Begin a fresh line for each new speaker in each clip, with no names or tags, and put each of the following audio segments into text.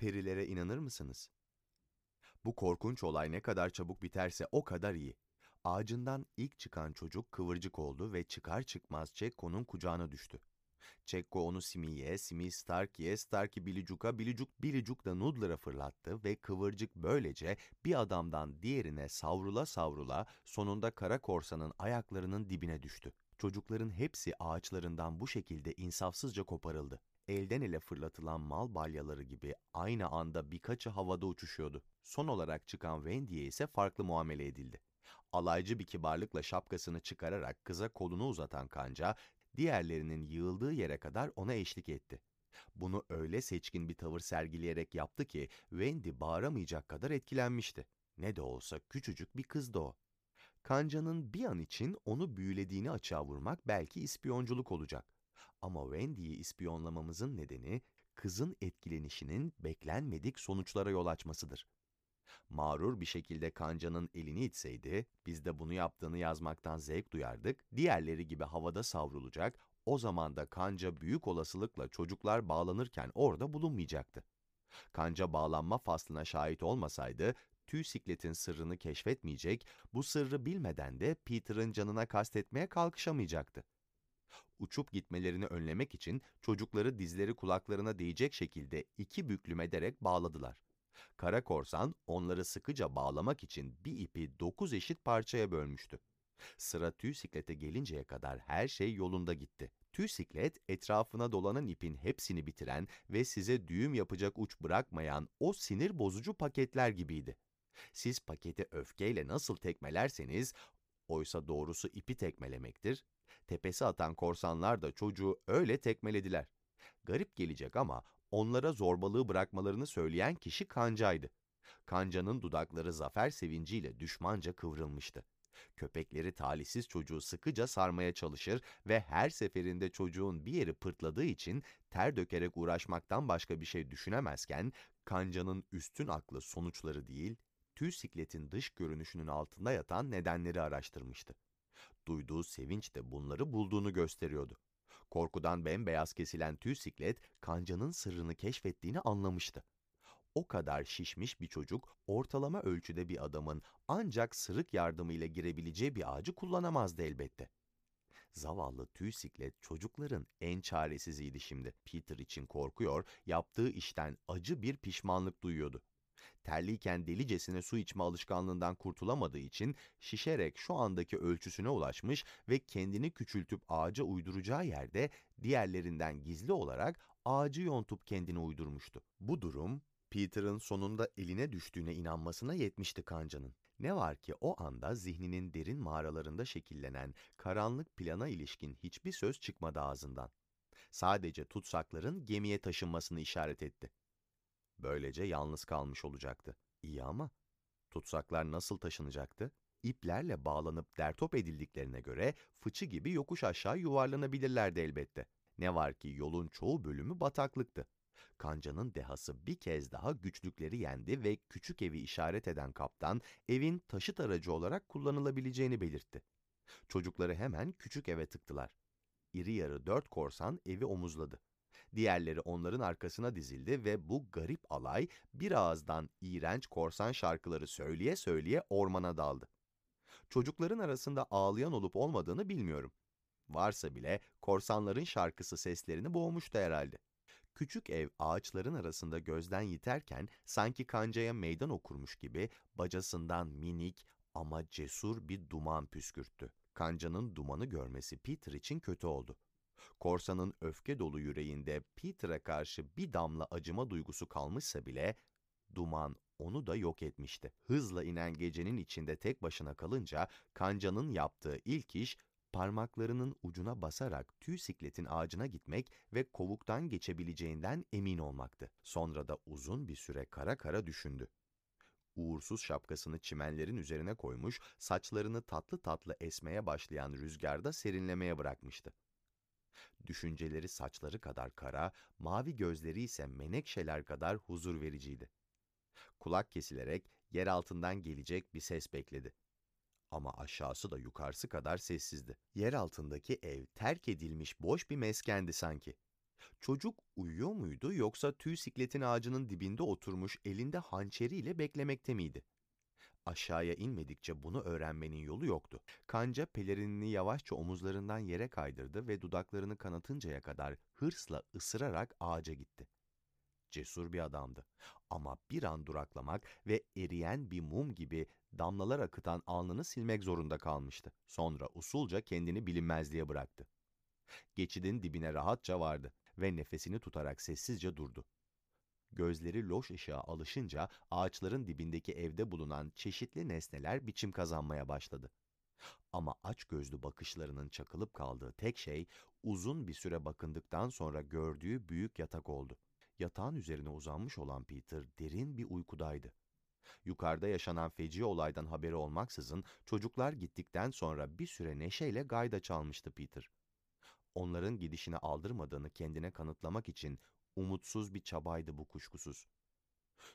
perilere inanır mısınız? Bu korkunç olay ne kadar çabuk biterse o kadar iyi. Ağacından ilk çıkan çocuk kıvırcık oldu ve çıkar çıkmaz Çekko'nun kucağına düştü. Çekko onu Simi'ye, Simi Starky'e, Starky Bilicuk'a, Bilicuk Bilicuk da Noodler'a fırlattı ve kıvırcık böylece bir adamdan diğerine savrula savrula sonunda kara korsanın ayaklarının dibine düştü. Çocukların hepsi ağaçlarından bu şekilde insafsızca koparıldı. Elden ele fırlatılan mal balyaları gibi aynı anda birkaçı havada uçuşuyordu. Son olarak çıkan Wendy'ye ise farklı muamele edildi. Alaycı bir kibarlıkla şapkasını çıkararak kıza kolunu uzatan kanca, diğerlerinin yığıldığı yere kadar ona eşlik etti. Bunu öyle seçkin bir tavır sergileyerek yaptı ki Wendy bağıramayacak kadar etkilenmişti. Ne de olsa küçücük bir kızdı o. Kanca'nın bir an için onu büyülediğini açığa vurmak belki ispiyonculuk olacak. Ama Wendy'yi ispiyonlamamızın nedeni kızın etkilenişinin beklenmedik sonuçlara yol açmasıdır. Mağrur bir şekilde kancanın elini itseydi, biz de bunu yaptığını yazmaktan zevk duyardık, diğerleri gibi havada savrulacak, o zaman da kanca büyük olasılıkla çocuklar bağlanırken orada bulunmayacaktı. Kanca bağlanma faslına şahit olmasaydı, tüy sikletin sırrını keşfetmeyecek, bu sırrı bilmeden de Peter'ın canına kastetmeye kalkışamayacaktı. Uçup gitmelerini önlemek için çocukları dizleri kulaklarına değecek şekilde iki büklüm ederek bağladılar. Kara korsan onları sıkıca bağlamak için bir ipi dokuz eşit parçaya bölmüştü. Sıra tüy siklete gelinceye kadar her şey yolunda gitti. Tüy siklet etrafına dolanan ipin hepsini bitiren ve size düğüm yapacak uç bırakmayan o sinir bozucu paketler gibiydi. Siz paketi öfkeyle nasıl tekmelerseniz, oysa doğrusu ipi tekmelemektir, tepesi atan korsanlar da çocuğu öyle tekmelediler. Garip gelecek ama onlara zorbalığı bırakmalarını söyleyen kişi kancaydı. Kancanın dudakları zafer sevinciyle düşmanca kıvrılmıştı. Köpekleri talihsiz çocuğu sıkıca sarmaya çalışır ve her seferinde çocuğun bir yeri pırtladığı için ter dökerek uğraşmaktan başka bir şey düşünemezken, kancanın üstün aklı sonuçları değil, tüy sikletin dış görünüşünün altında yatan nedenleri araştırmıştı. Duyduğu sevinç de bunları bulduğunu gösteriyordu. Korkudan bembeyaz kesilen tüy siklet, kancanın sırrını keşfettiğini anlamıştı. O kadar şişmiş bir çocuk, ortalama ölçüde bir adamın ancak sırık yardımıyla girebileceği bir ağacı kullanamazdı elbette. Zavallı tüy siklet çocukların en çaresiziydi şimdi. Peter için korkuyor, yaptığı işten acı bir pişmanlık duyuyordu. Terliyken delicesine su içme alışkanlığından kurtulamadığı için şişerek şu andaki ölçüsüne ulaşmış ve kendini küçültüp ağaca uyduracağı yerde diğerlerinden gizli olarak ağacı yontup kendini uydurmuştu. Bu durum Peter'ın sonunda eline düştüğüne inanmasına yetmişti kancanın. Ne var ki o anda zihninin derin mağaralarında şekillenen karanlık plana ilişkin hiçbir söz çıkmadı ağzından. Sadece tutsakların gemiye taşınmasını işaret etti. Böylece yalnız kalmış olacaktı. İyi ama tutsaklar nasıl taşınacaktı? İplerle bağlanıp dertop edildiklerine göre fıçı gibi yokuş aşağı yuvarlanabilirlerdi elbette. Ne var ki yolun çoğu bölümü bataklıktı. Kanca'nın dehası bir kez daha güçlükleri yendi ve küçük evi işaret eden kaptan evin taşıt aracı olarak kullanılabileceğini belirtti. Çocukları hemen küçük eve tıktılar. İri yarı dört korsan evi omuzladı. Diğerleri onların arkasına dizildi ve bu garip alay bir ağızdan iğrenç korsan şarkıları söyleye söyleye ormana daldı. Çocukların arasında ağlayan olup olmadığını bilmiyorum. Varsa bile korsanların şarkısı seslerini boğmuştu herhalde. Küçük ev ağaçların arasında gözden yiterken sanki kancaya meydan okurmuş gibi bacasından minik ama cesur bir duman püskürttü. Kancanın dumanı görmesi Peter için kötü oldu. Korsanın öfke dolu yüreğinde Peter'a karşı bir damla acıma duygusu kalmışsa bile, duman onu da yok etmişti. Hızla inen gecenin içinde tek başına kalınca, kancanın yaptığı ilk iş, parmaklarının ucuna basarak tüy sikletin ağacına gitmek ve kovuktan geçebileceğinden emin olmaktı. Sonra da uzun bir süre kara kara düşündü. Uğursuz şapkasını çimenlerin üzerine koymuş, saçlarını tatlı tatlı esmeye başlayan rüzgarda serinlemeye bırakmıştı. Düşünceleri saçları kadar kara, mavi gözleri ise menekşeler kadar huzur vericiydi. Kulak kesilerek yer altından gelecek bir ses bekledi. Ama aşağısı da yukarısı kadar sessizdi. Yer altındaki ev terk edilmiş boş bir meskendi sanki. Çocuk uyuyor muydu yoksa tüy sikletin ağacının dibinde oturmuş elinde hançeriyle beklemekte miydi? Aşağıya inmedikçe bunu öğrenmenin yolu yoktu. Kanca pelerinini yavaşça omuzlarından yere kaydırdı ve dudaklarını kanatıncaya kadar hırsla ısırarak ağaca gitti. Cesur bir adamdı. Ama bir an duraklamak ve eriyen bir mum gibi damlalar akıtan alnını silmek zorunda kalmıştı. Sonra usulca kendini bilinmezliğe bıraktı. Geçidin dibine rahatça vardı ve nefesini tutarak sessizce durdu. Gözleri loş ışığa alışınca ağaçların dibindeki evde bulunan çeşitli nesneler biçim kazanmaya başladı. Ama aç gözlü bakışlarının çakılıp kaldığı tek şey uzun bir süre bakındıktan sonra gördüğü büyük yatak oldu. Yatağın üzerine uzanmış olan Peter derin bir uykudaydı. Yukarıda yaşanan feci olaydan haberi olmaksızın çocuklar gittikten sonra bir süre neşeyle gayda çalmıştı Peter. Onların gidişine aldırmadığını kendine kanıtlamak için umutsuz bir çabaydı bu kuşkusuz.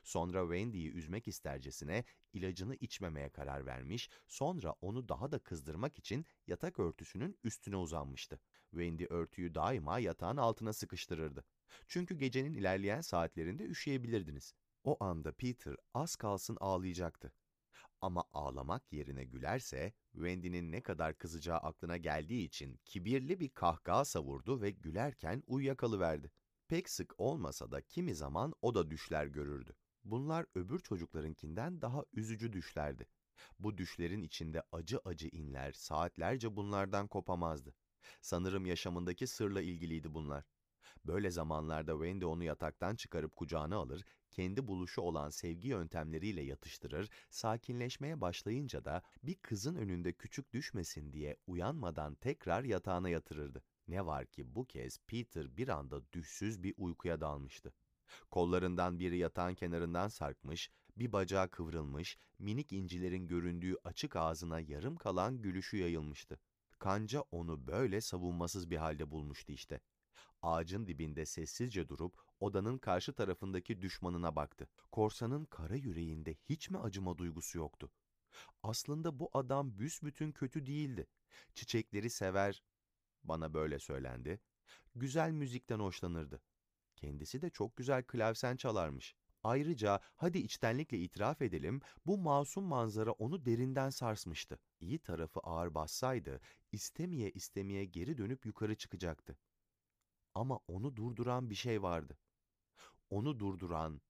Sonra Wendy'yi üzmek istercesine ilacını içmemeye karar vermiş, sonra onu daha da kızdırmak için yatak örtüsünün üstüne uzanmıştı. Wendy örtüyü daima yatağın altına sıkıştırırdı. Çünkü gecenin ilerleyen saatlerinde üşüyebilirdiniz. O anda Peter az kalsın ağlayacaktı. Ama ağlamak yerine gülerse, Wendy'nin ne kadar kızacağı aklına geldiği için kibirli bir kahkaha savurdu ve gülerken uyuyakalıverdi. Pek sık olmasa da kimi zaman o da düşler görürdü. Bunlar öbür çocuklarınkinden daha üzücü düşlerdi. Bu düşlerin içinde acı acı inler, saatlerce bunlardan kopamazdı. Sanırım yaşamındaki sırla ilgiliydi bunlar. Böyle zamanlarda Wendy onu yataktan çıkarıp kucağına alır, kendi buluşu olan sevgi yöntemleriyle yatıştırır, sakinleşmeye başlayınca da bir kızın önünde küçük düşmesin diye uyanmadan tekrar yatağına yatırırdı. Ne var ki bu kez Peter bir anda düşsüz bir uykuya dalmıştı. Kollarından biri yatağın kenarından sarkmış, bir bacağı kıvrılmış, minik incilerin göründüğü açık ağzına yarım kalan gülüşü yayılmıştı. Kanca onu böyle savunmasız bir halde bulmuştu işte. Ağacın dibinde sessizce durup odanın karşı tarafındaki düşmanına baktı. Korsanın kara yüreğinde hiç mi acıma duygusu yoktu? Aslında bu adam büsbütün kötü değildi. Çiçekleri sever, bana böyle söylendi. Güzel müzikten hoşlanırdı. Kendisi de çok güzel klavsen çalarmış. Ayrıca hadi içtenlikle itiraf edelim, bu masum manzara onu derinden sarsmıştı. İyi tarafı ağır bassaydı, istemeye istemeye geri dönüp yukarı çıkacaktı. Ama onu durduran bir şey vardı. Onu durduran,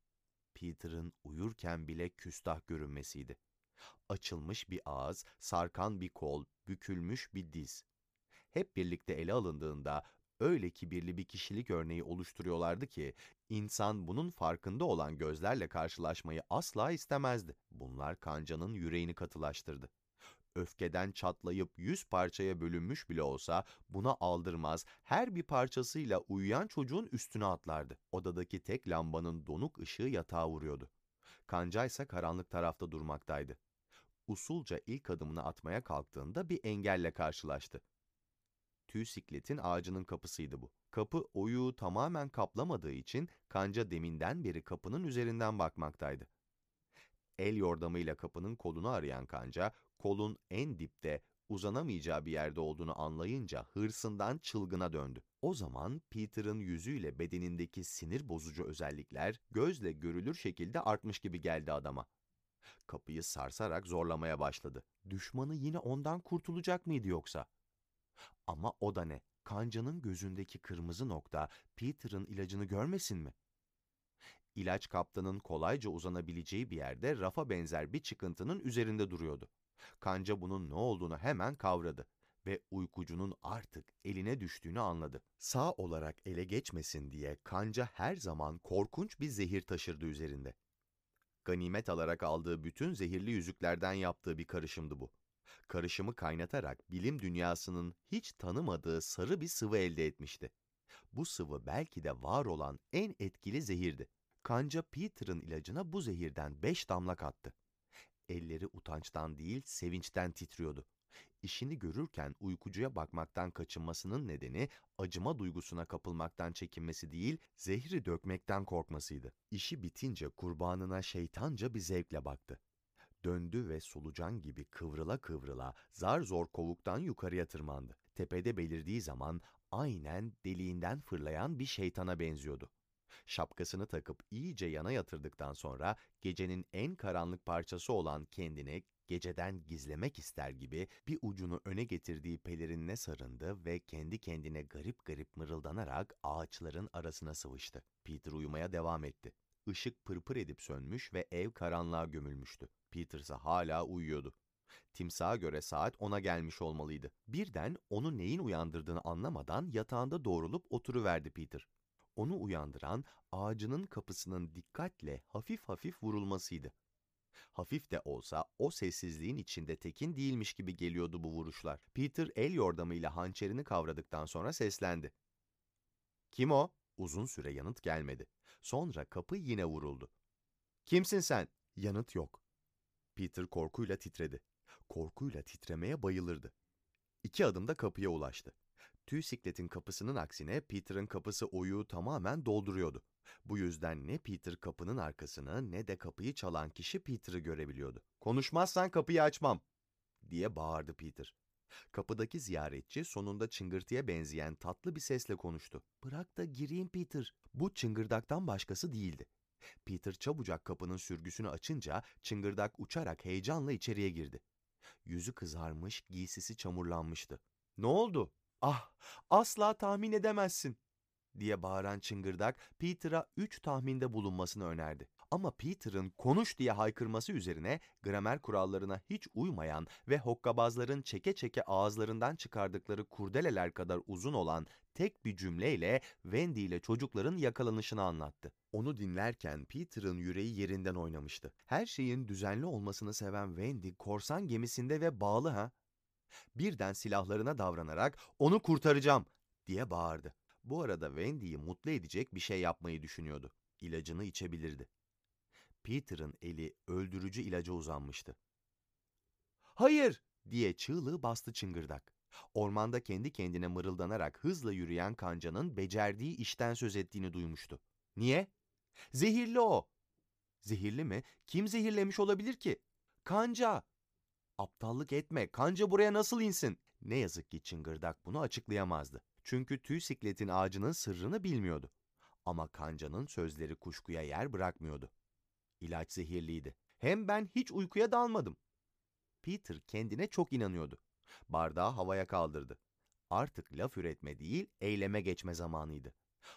Peter'ın uyurken bile küstah görünmesiydi. Açılmış bir ağız, sarkan bir kol, bükülmüş bir diz. Hep birlikte ele alındığında öyle kibirli bir kişilik örneği oluşturuyorlardı ki insan bunun farkında olan gözlerle karşılaşmayı asla istemezdi. Bunlar kancanın yüreğini katılaştırdı. Öfkeden çatlayıp yüz parçaya bölünmüş bile olsa buna aldırmaz, her bir parçasıyla uyuyan çocuğun üstüne atlardı. Odadaki tek lambanın donuk ışığı yatağa vuruyordu. Kanca ise karanlık tarafta durmaktaydı. Usulca ilk adımını atmaya kalktığında bir engelle karşılaştı. Tüy sikletin ağacının kapısıydı bu. Kapı oyuğu tamamen kaplamadığı için kanca deminden beri kapının üzerinden bakmaktaydı. El yordamıyla kapının kolunu arayan kanca, kolun en dipte, uzanamayacağı bir yerde olduğunu anlayınca hırsından çılgına döndü. O zaman Peter'ın yüzüyle bedenindeki sinir bozucu özellikler gözle görülür şekilde artmış gibi geldi adama. Kapıyı sarsarak zorlamaya başladı. Düşmanı yine ondan kurtulacak mıydı yoksa? Ama o da ne? Kancanın gözündeki kırmızı nokta Peter'ın ilacını görmesin mi? İlaç kaptanın kolayca uzanabileceği bir yerde rafa benzer bir çıkıntının üzerinde duruyordu. Kanca bunun ne olduğunu hemen kavradı ve uykucunun artık eline düştüğünü anladı. Sağ olarak ele geçmesin diye kanca her zaman korkunç bir zehir taşırdı üzerinde. Ganimet alarak aldığı bütün zehirli yüzüklerden yaptığı bir karışımdı bu. Karışımı kaynatarak bilim dünyasının hiç tanımadığı sarı bir sıvı elde etmişti. Bu sıvı belki de var olan en etkili zehirdi. Kanca Peter'ın ilacına bu zehirden beş damla kattı. Elleri utançtan değil, sevinçten titriyordu. İşini görürken uykucuya bakmaktan kaçınmasının nedeni acıma duygusuna kapılmaktan çekinmesi değil, zehri dökmekten korkmasıydı. İşi bitince kurbanına şeytanca bir zevkle baktı. Döndü ve solucan gibi kıvrıla kıvrıla zar zor kovuktan yukarıya tırmandı. Tepede belirdiği zaman aynen deliğinden fırlayan bir şeytana benziyordu. Şapkasını takıp iyice yana yatırdıktan sonra gecenin en karanlık parçası olan kendini geceden gizlemek ister gibi bir ucunu öne getirdiği pelerinine sarındı ve kendi kendine garip garip mırıldanarak ağaçların arasına sıvıştı. Peter uyumaya devam etti. Işık pırpır edip sönmüş ve ev karanlığa gömülmüştü. Peter ise hala uyuyordu. Timsaha göre saat ona gelmiş olmalıydı. Birden onu neyin uyandırdığını anlamadan yatağında doğrulup oturuverdi Peter. Onu uyandıran ağacının kapısının dikkatle hafif hafif vurulmasıydı. Hafif de olsa o sessizliğin içinde tekin değilmiş gibi geliyordu bu vuruşlar. Peter el yordamıyla hançerini kavradıktan sonra seslendi. Kim o? Uzun süre yanıt gelmedi. Sonra kapı yine vuruldu. Kimsin sen? Yanıt yok. Peter korkuyla titredi. Korkuyla titremeye bayılırdı. İki adımda kapıya ulaştı. Tüy sikletin kapısının aksine Peter'ın kapısı oyuğu tamamen dolduruyordu. Bu yüzden ne Peter kapının arkasını ne de kapıyı çalan kişi Peter'ı görebiliyordu. Konuşmazsan kapıyı açmam diye bağırdı Peter. Kapıdaki ziyaretçi sonunda çıngırtıya benzeyen tatlı bir sesle konuştu. Bırak da gireyim Peter. Bu çıngırdaktan başkası değildi. Peter çabucak kapının sürgüsünü açınca çıngırdak uçarak heyecanla içeriye girdi. Yüzü kızarmış, giysisi çamurlanmıştı. Ne oldu? Ah, asla tahmin edemezsin diye bağıran çıngırdak Peter'a üç tahminde bulunmasını önerdi. Ama Peter'ın konuş diye haykırması üzerine gramer kurallarına hiç uymayan ve hokkabazların çeke çeke ağızlarından çıkardıkları kurdeleler kadar uzun olan tek bir cümleyle Wendy ile çocukların yakalanışını anlattı. Onu dinlerken Peter'ın yüreği yerinden oynamıştı. Her şeyin düzenli olmasını seven Wendy korsan gemisinde ve bağlı ha. Birden silahlarına davranarak onu kurtaracağım diye bağırdı. Bu arada Wendy'yi mutlu edecek bir şey yapmayı düşünüyordu. İlacını içebilirdi. Peter'ın eli öldürücü ilaca uzanmıştı. Hayır diye çığlığı bastı çıngırdak. Ormanda kendi kendine mırıldanarak hızla yürüyen kancanın becerdiği işten söz ettiğini duymuştu. Niye? Zehirli o. Zehirli mi? Kim zehirlemiş olabilir ki? Kanca. Aptallık etme. Kanca buraya nasıl insin? Ne yazık ki çıngırdak bunu açıklayamazdı. Çünkü tüy sikletin ağacının sırrını bilmiyordu. Ama kancanın sözleri kuşkuya yer bırakmıyordu. İlaç zehirliydi. Hem ben hiç uykuya dalmadım. Peter kendine çok inanıyordu. Bardağı havaya kaldırdı. Artık laf üretme değil, eyleme geçme zamanıydı.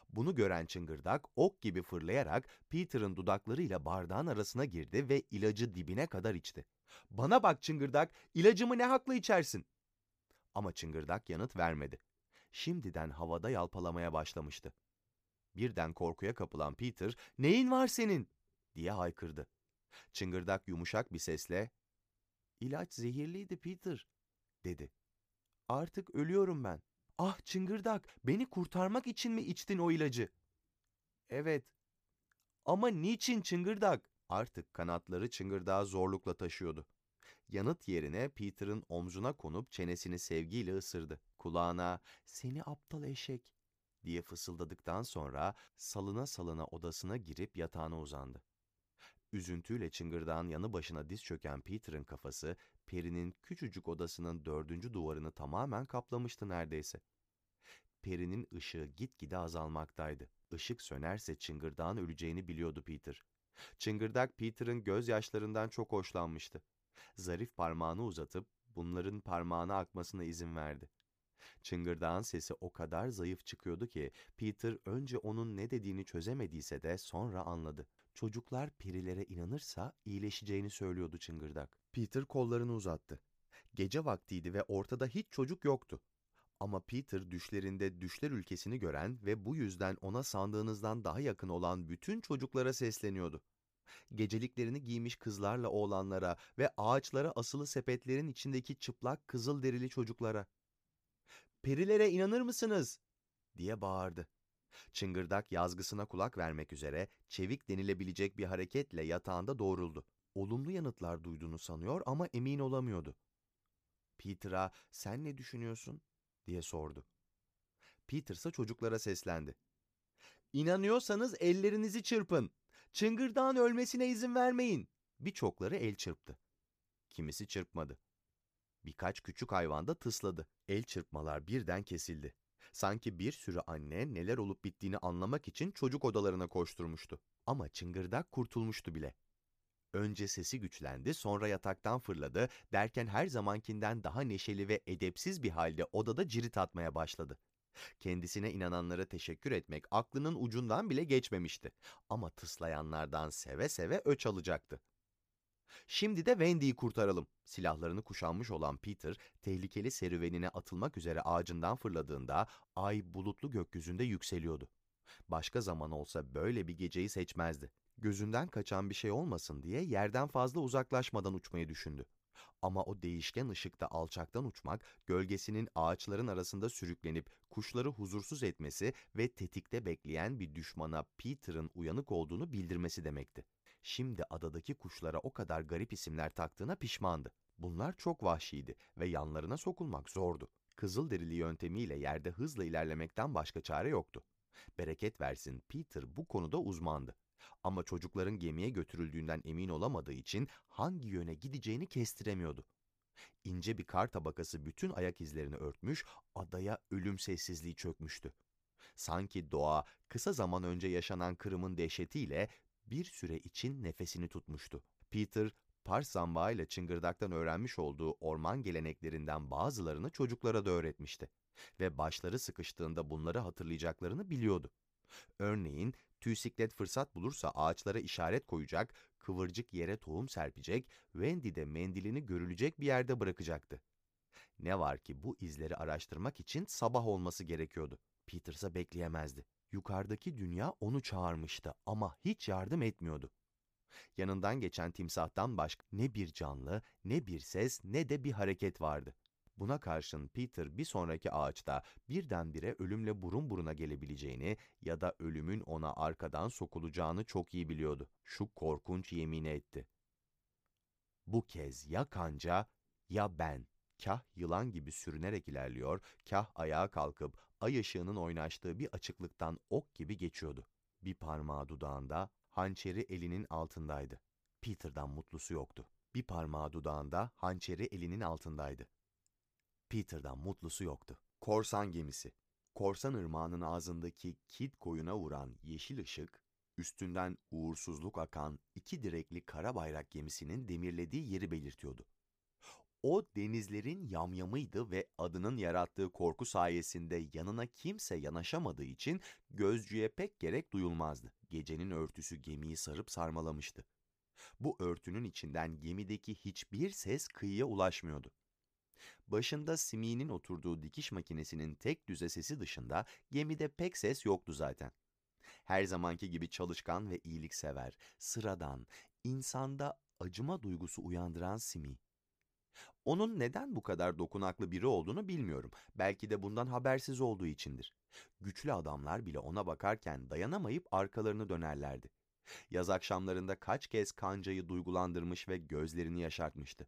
Bunu gören çıngırdak ok gibi fırlayarak Peter'ın dudaklarıyla bardağın arasına girdi ve ilacı dibine kadar içti. Bana bak çıngırdak, ilacımı ne hakla içersin? Ama çıngırdak yanıt vermedi. Şimdiden havada yalpalamaya başlamıştı. Birden korkuya kapılan Peter, neyin var senin? Diye haykırdı. Çıngırdak yumuşak bir sesle, İlaç zehirliydi Peter, dedi. Artık ölüyorum ben. Ah çıngırdak, beni kurtarmak için mi içtin o ilacı? Evet. Ama niçin çıngırdak? Artık kanatları çıngırdağı zorlukla taşıyordu. Yanıt yerine Peter'ın omzuna konup çenesini sevgiyle ısırdı. Kulağına seni aptal eşek diye fısıldadıktan sonra salına salına odasına girip yatağına uzandı. Üzüntüyle çıngırdağın yanı başına diz çöken Peter'ın kafası, Peri'nin küçücük odasının dördüncü duvarını tamamen kaplamıştı neredeyse. Peri'nin ışığı gitgide azalmaktaydı. Işık sönerse çıngırdağın öleceğini biliyordu Peter. Çıngırdak Peter'ın gözyaşlarından çok hoşlanmıştı. Zarif parmağını uzatıp bunların parmağına akmasına izin verdi. Çıngırdağın sesi o kadar zayıf çıkıyordu ki Peter önce onun ne dediğini çözemediyse de sonra anladı. Çocuklar perilere inanırsa iyileşeceğini söylüyordu çıngırdak. Peter kollarını uzattı. Gece vaktiydi ve ortada hiç çocuk yoktu. Ama Peter düşlerinde düşler ülkesini gören ve bu yüzden ona sandığınızdan daha yakın olan bütün çocuklara sesleniyordu. Geceliklerini giymiş kızlarla oğlanlara ve ağaçlara asılı sepetlerin içindeki çıplak kızıl derili çocuklara. Perilere inanır mısınız? diye bağırdı. Çıngırdak yazgısına kulak vermek üzere çevik denilebilecek bir hareketle yatağında doğruldu. Olumlu yanıtlar duyduğunu sanıyor ama emin olamıyordu. Peter'a sen ne düşünüyorsun? diye sordu. Peter ise çocuklara seslendi. İnanıyorsanız ellerinizi çırpın. Çıngırdağın ölmesine izin vermeyin. Birçokları el çırptı. Kimisi çırpmadı. Birkaç küçük hayvan da tısladı. El çırpmalar birden kesildi. Sanki bir sürü anne neler olup bittiğini anlamak için çocuk odalarına koşturmuştu. Ama çıngırdak kurtulmuştu bile. Önce sesi güçlendi, sonra yataktan fırladı, derken her zamankinden daha neşeli ve edepsiz bir halde odada cirit atmaya başladı. Kendisine inananlara teşekkür etmek aklının ucundan bile geçmemişti. Ama tıslayanlardan seve seve öç alacaktı. Şimdi de Wendy'yi kurtaralım. Silahlarını kuşanmış olan Peter, tehlikeli serüvenine atılmak üzere ağacından fırladığında ay bulutlu gökyüzünde yükseliyordu. Başka zaman olsa böyle bir geceyi seçmezdi. Gözünden kaçan bir şey olmasın diye yerden fazla uzaklaşmadan uçmayı düşündü. Ama o değişken ışıkta alçaktan uçmak, gölgesinin ağaçların arasında sürüklenip kuşları huzursuz etmesi ve tetikte bekleyen bir düşmana Peter'ın uyanık olduğunu bildirmesi demekti. Şimdi adadaki kuşlara o kadar garip isimler taktığına pişmandı. Bunlar çok vahşiydi ve yanlarına sokulmak zordu. Kızılderili yöntemiyle yerde hızla ilerlemekten başka çare yoktu. Bereket versin Peter bu konuda uzmandı. Ama çocukların gemiye götürüldüğünden emin olamadığı için hangi yöne gideceğini kestiremiyordu. İnce bir kar tabakası bütün ayak izlerini örtmüş, adaya ölüm sessizliği çökmüştü. Sanki doğa kısa zaman önce yaşanan kırımın dehşetiyle bir süre için nefesini tutmuştu. Peter, Pars zambağı ile çıngırdaktan öğrenmiş olduğu orman geleneklerinden bazılarını çocuklara da öğretmişti. Ve başları sıkıştığında bunları hatırlayacaklarını biliyordu. Örneğin tüysiklet fırsat bulursa ağaçlara işaret koyacak, kıvırcık yere tohum serpecek, Wendy de mendilini görülecek bir yerde bırakacaktı. Ne var ki bu izleri araştırmak için sabah olması gerekiyordu. Petersa bekleyemezdi. Yukarıdaki dünya onu çağırmıştı ama hiç yardım etmiyordu. Yanından geçen timsahtan başka ne bir canlı, ne bir ses, ne de bir hareket vardı. Buna karşın Peter bir sonraki ağaçta birdenbire ölümle burun buruna gelebileceğini ya da ölümün ona arkadan sokulacağını çok iyi biliyordu. Şu korkunç yemini etti. Bu kez ya kanca ya ben. Kah yılan gibi sürünerek ilerliyor, kah ayağa kalkıp ay ışığının oynaştığı bir açıklıktan ok gibi geçiyordu. Bir parmağı dudağında, hançeri elinin altındaydı. Peter'dan mutlusu yoktu. Bir parmağı dudağında, hançeri elinin altındaydı. Peter'dan mutlusu yoktu. Korsan gemisi. Korsan ırmağının ağzındaki kit koyuna vuran yeşil ışık, üstünden uğursuzluk akan iki direkli kara bayrak gemisinin demirlediği yeri belirtiyordu. O denizlerin yamyamıydı ve adının yarattığı korku sayesinde yanına kimse yanaşamadığı için gözcüye pek gerek duyulmazdı. Gecenin örtüsü gemiyi sarıp sarmalamıştı. Bu örtünün içinden gemideki hiçbir ses kıyıya ulaşmıyordu. Başında Simi'nin oturduğu dikiş makinesinin tek düze sesi dışında gemide pek ses yoktu zaten. Her zamanki gibi çalışkan ve iyiliksever, sıradan, insanda acıma duygusu uyandıran Simi. Onun neden bu kadar dokunaklı biri olduğunu bilmiyorum. Belki de bundan habersiz olduğu içindir. Güçlü adamlar bile ona bakarken dayanamayıp arkalarını dönerlerdi. Yaz akşamlarında kaç kez kancayı duygulandırmış ve gözlerini yaşartmıştı.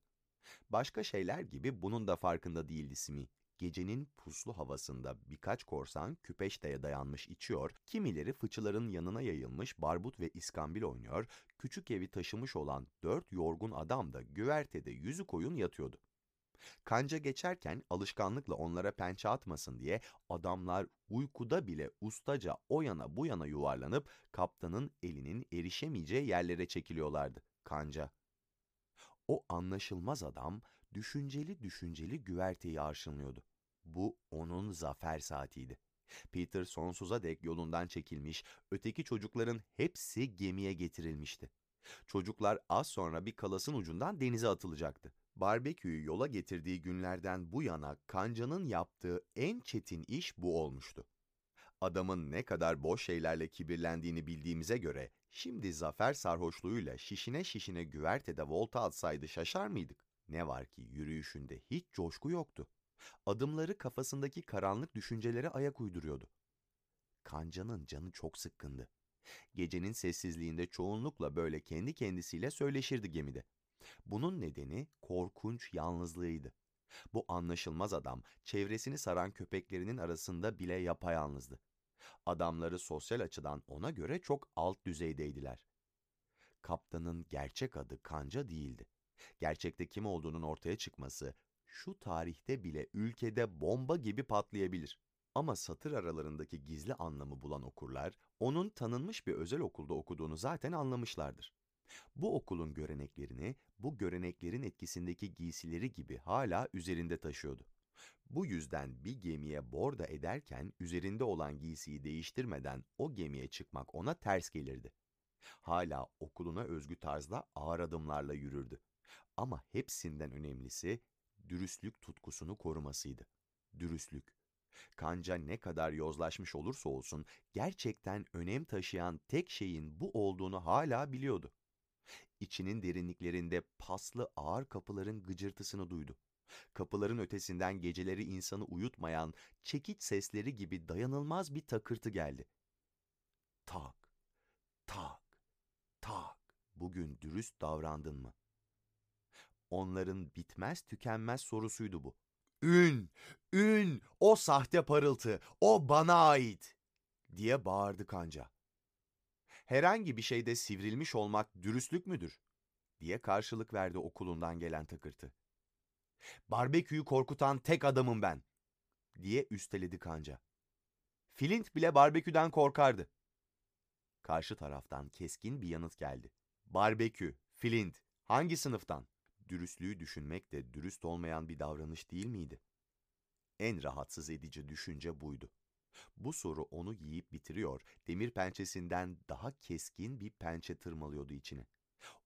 Başka şeyler gibi bunun da farkında değildi Simi. Gecenin puslu havasında birkaç korsan küpeşteye dayanmış içiyor, kimileri fıçıların yanına yayılmış barbut ve iskambil oynuyor, küçük evi taşımış olan dört yorgun adam da güvertede yüzü koyun yatıyordu. Kanca geçerken alışkanlıkla onlara pençe atmasın diye adamlar uykuda bile ustaca o yana bu yana yuvarlanıp kaptanın elinin erişemeyeceği yerlere çekiliyorlardı. Kanca. O anlaşılmaz adam düşünceli düşünceli güverteyi arşınlıyordu. Bu onun zafer saatiydi. Peter sonsuza dek yolundan çekilmiş, öteki çocukların hepsi gemiye getirilmişti. Çocuklar az sonra bir kalasın ucundan denize atılacaktı. Barbeküyü yola getirdiği günlerden bu yana kancanın yaptığı en çetin iş bu olmuştu. Adamın ne kadar boş şeylerle kibirlendiğini bildiğimize göre şimdi zafer sarhoşluğuyla şişine şişine güvertede volta atsaydı şaşar mıydık? Ne var ki yürüyüşünde hiç coşku yoktu. Adımları kafasındaki karanlık düşüncelere ayak uyduruyordu. Kanca'nın canı çok sıkkındı. Gecenin sessizliğinde çoğunlukla böyle kendi kendisiyle söyleşirdi gemide. Bunun nedeni korkunç yalnızlığıydı. Bu anlaşılmaz adam çevresini saran köpeklerinin arasında bile yapayalnızdı. Adamları sosyal açıdan ona göre çok alt düzeydeydiler. Kaptanın gerçek adı Kanca değildi. Gerçekte kim olduğunun ortaya çıkması şu tarihte bile ülkede bomba gibi patlayabilir. Ama satır aralarındaki gizli anlamı bulan okurlar, onun tanınmış bir özel okulda okuduğunu zaten anlamışlardır. Bu okulun göreneklerini, bu göreneklerin etkisindeki giysileri gibi hala üzerinde taşıyordu. Bu yüzden bir gemiye borda ederken üzerinde olan giysiyi değiştirmeden o gemiye çıkmak ona ters gelirdi. Hala okuluna özgü tarzda ağır adımlarla yürürdü. Ama hepsinden önemlisi dürüstlük tutkusunu korumasıydı. Dürüstlük. Kanca ne kadar yozlaşmış olursa olsun gerçekten önem taşıyan tek şeyin bu olduğunu hala biliyordu. İçinin derinliklerinde paslı ağır kapıların gıcırtısını duydu. Kapıların ötesinden geceleri insanı uyutmayan çekiç sesleri gibi dayanılmaz bir takırtı geldi. Tak, tak, tak. Bugün dürüst davrandın mı? Onların bitmez tükenmez sorusuydu bu. Ün, ün, o sahte parıltı, o bana ait diye bağırdı kanca. Herhangi bir şeyde sivrilmiş olmak dürüstlük müdür? diye karşılık verdi okulundan gelen takırtı. Barbeküyü korkutan tek adamım ben, diye üsteledi kanca. Flint bile barbeküden korkardı. Karşı taraftan keskin bir yanıt geldi. Barbekü, Flint, hangi sınıftan? Dürüstlüğü düşünmek de dürüst olmayan bir davranış değil miydi? En rahatsız edici düşünce buydu. Bu soru onu yiyip bitiriyor, demir pençesinden daha keskin bir pençe tırmalıyordu içine.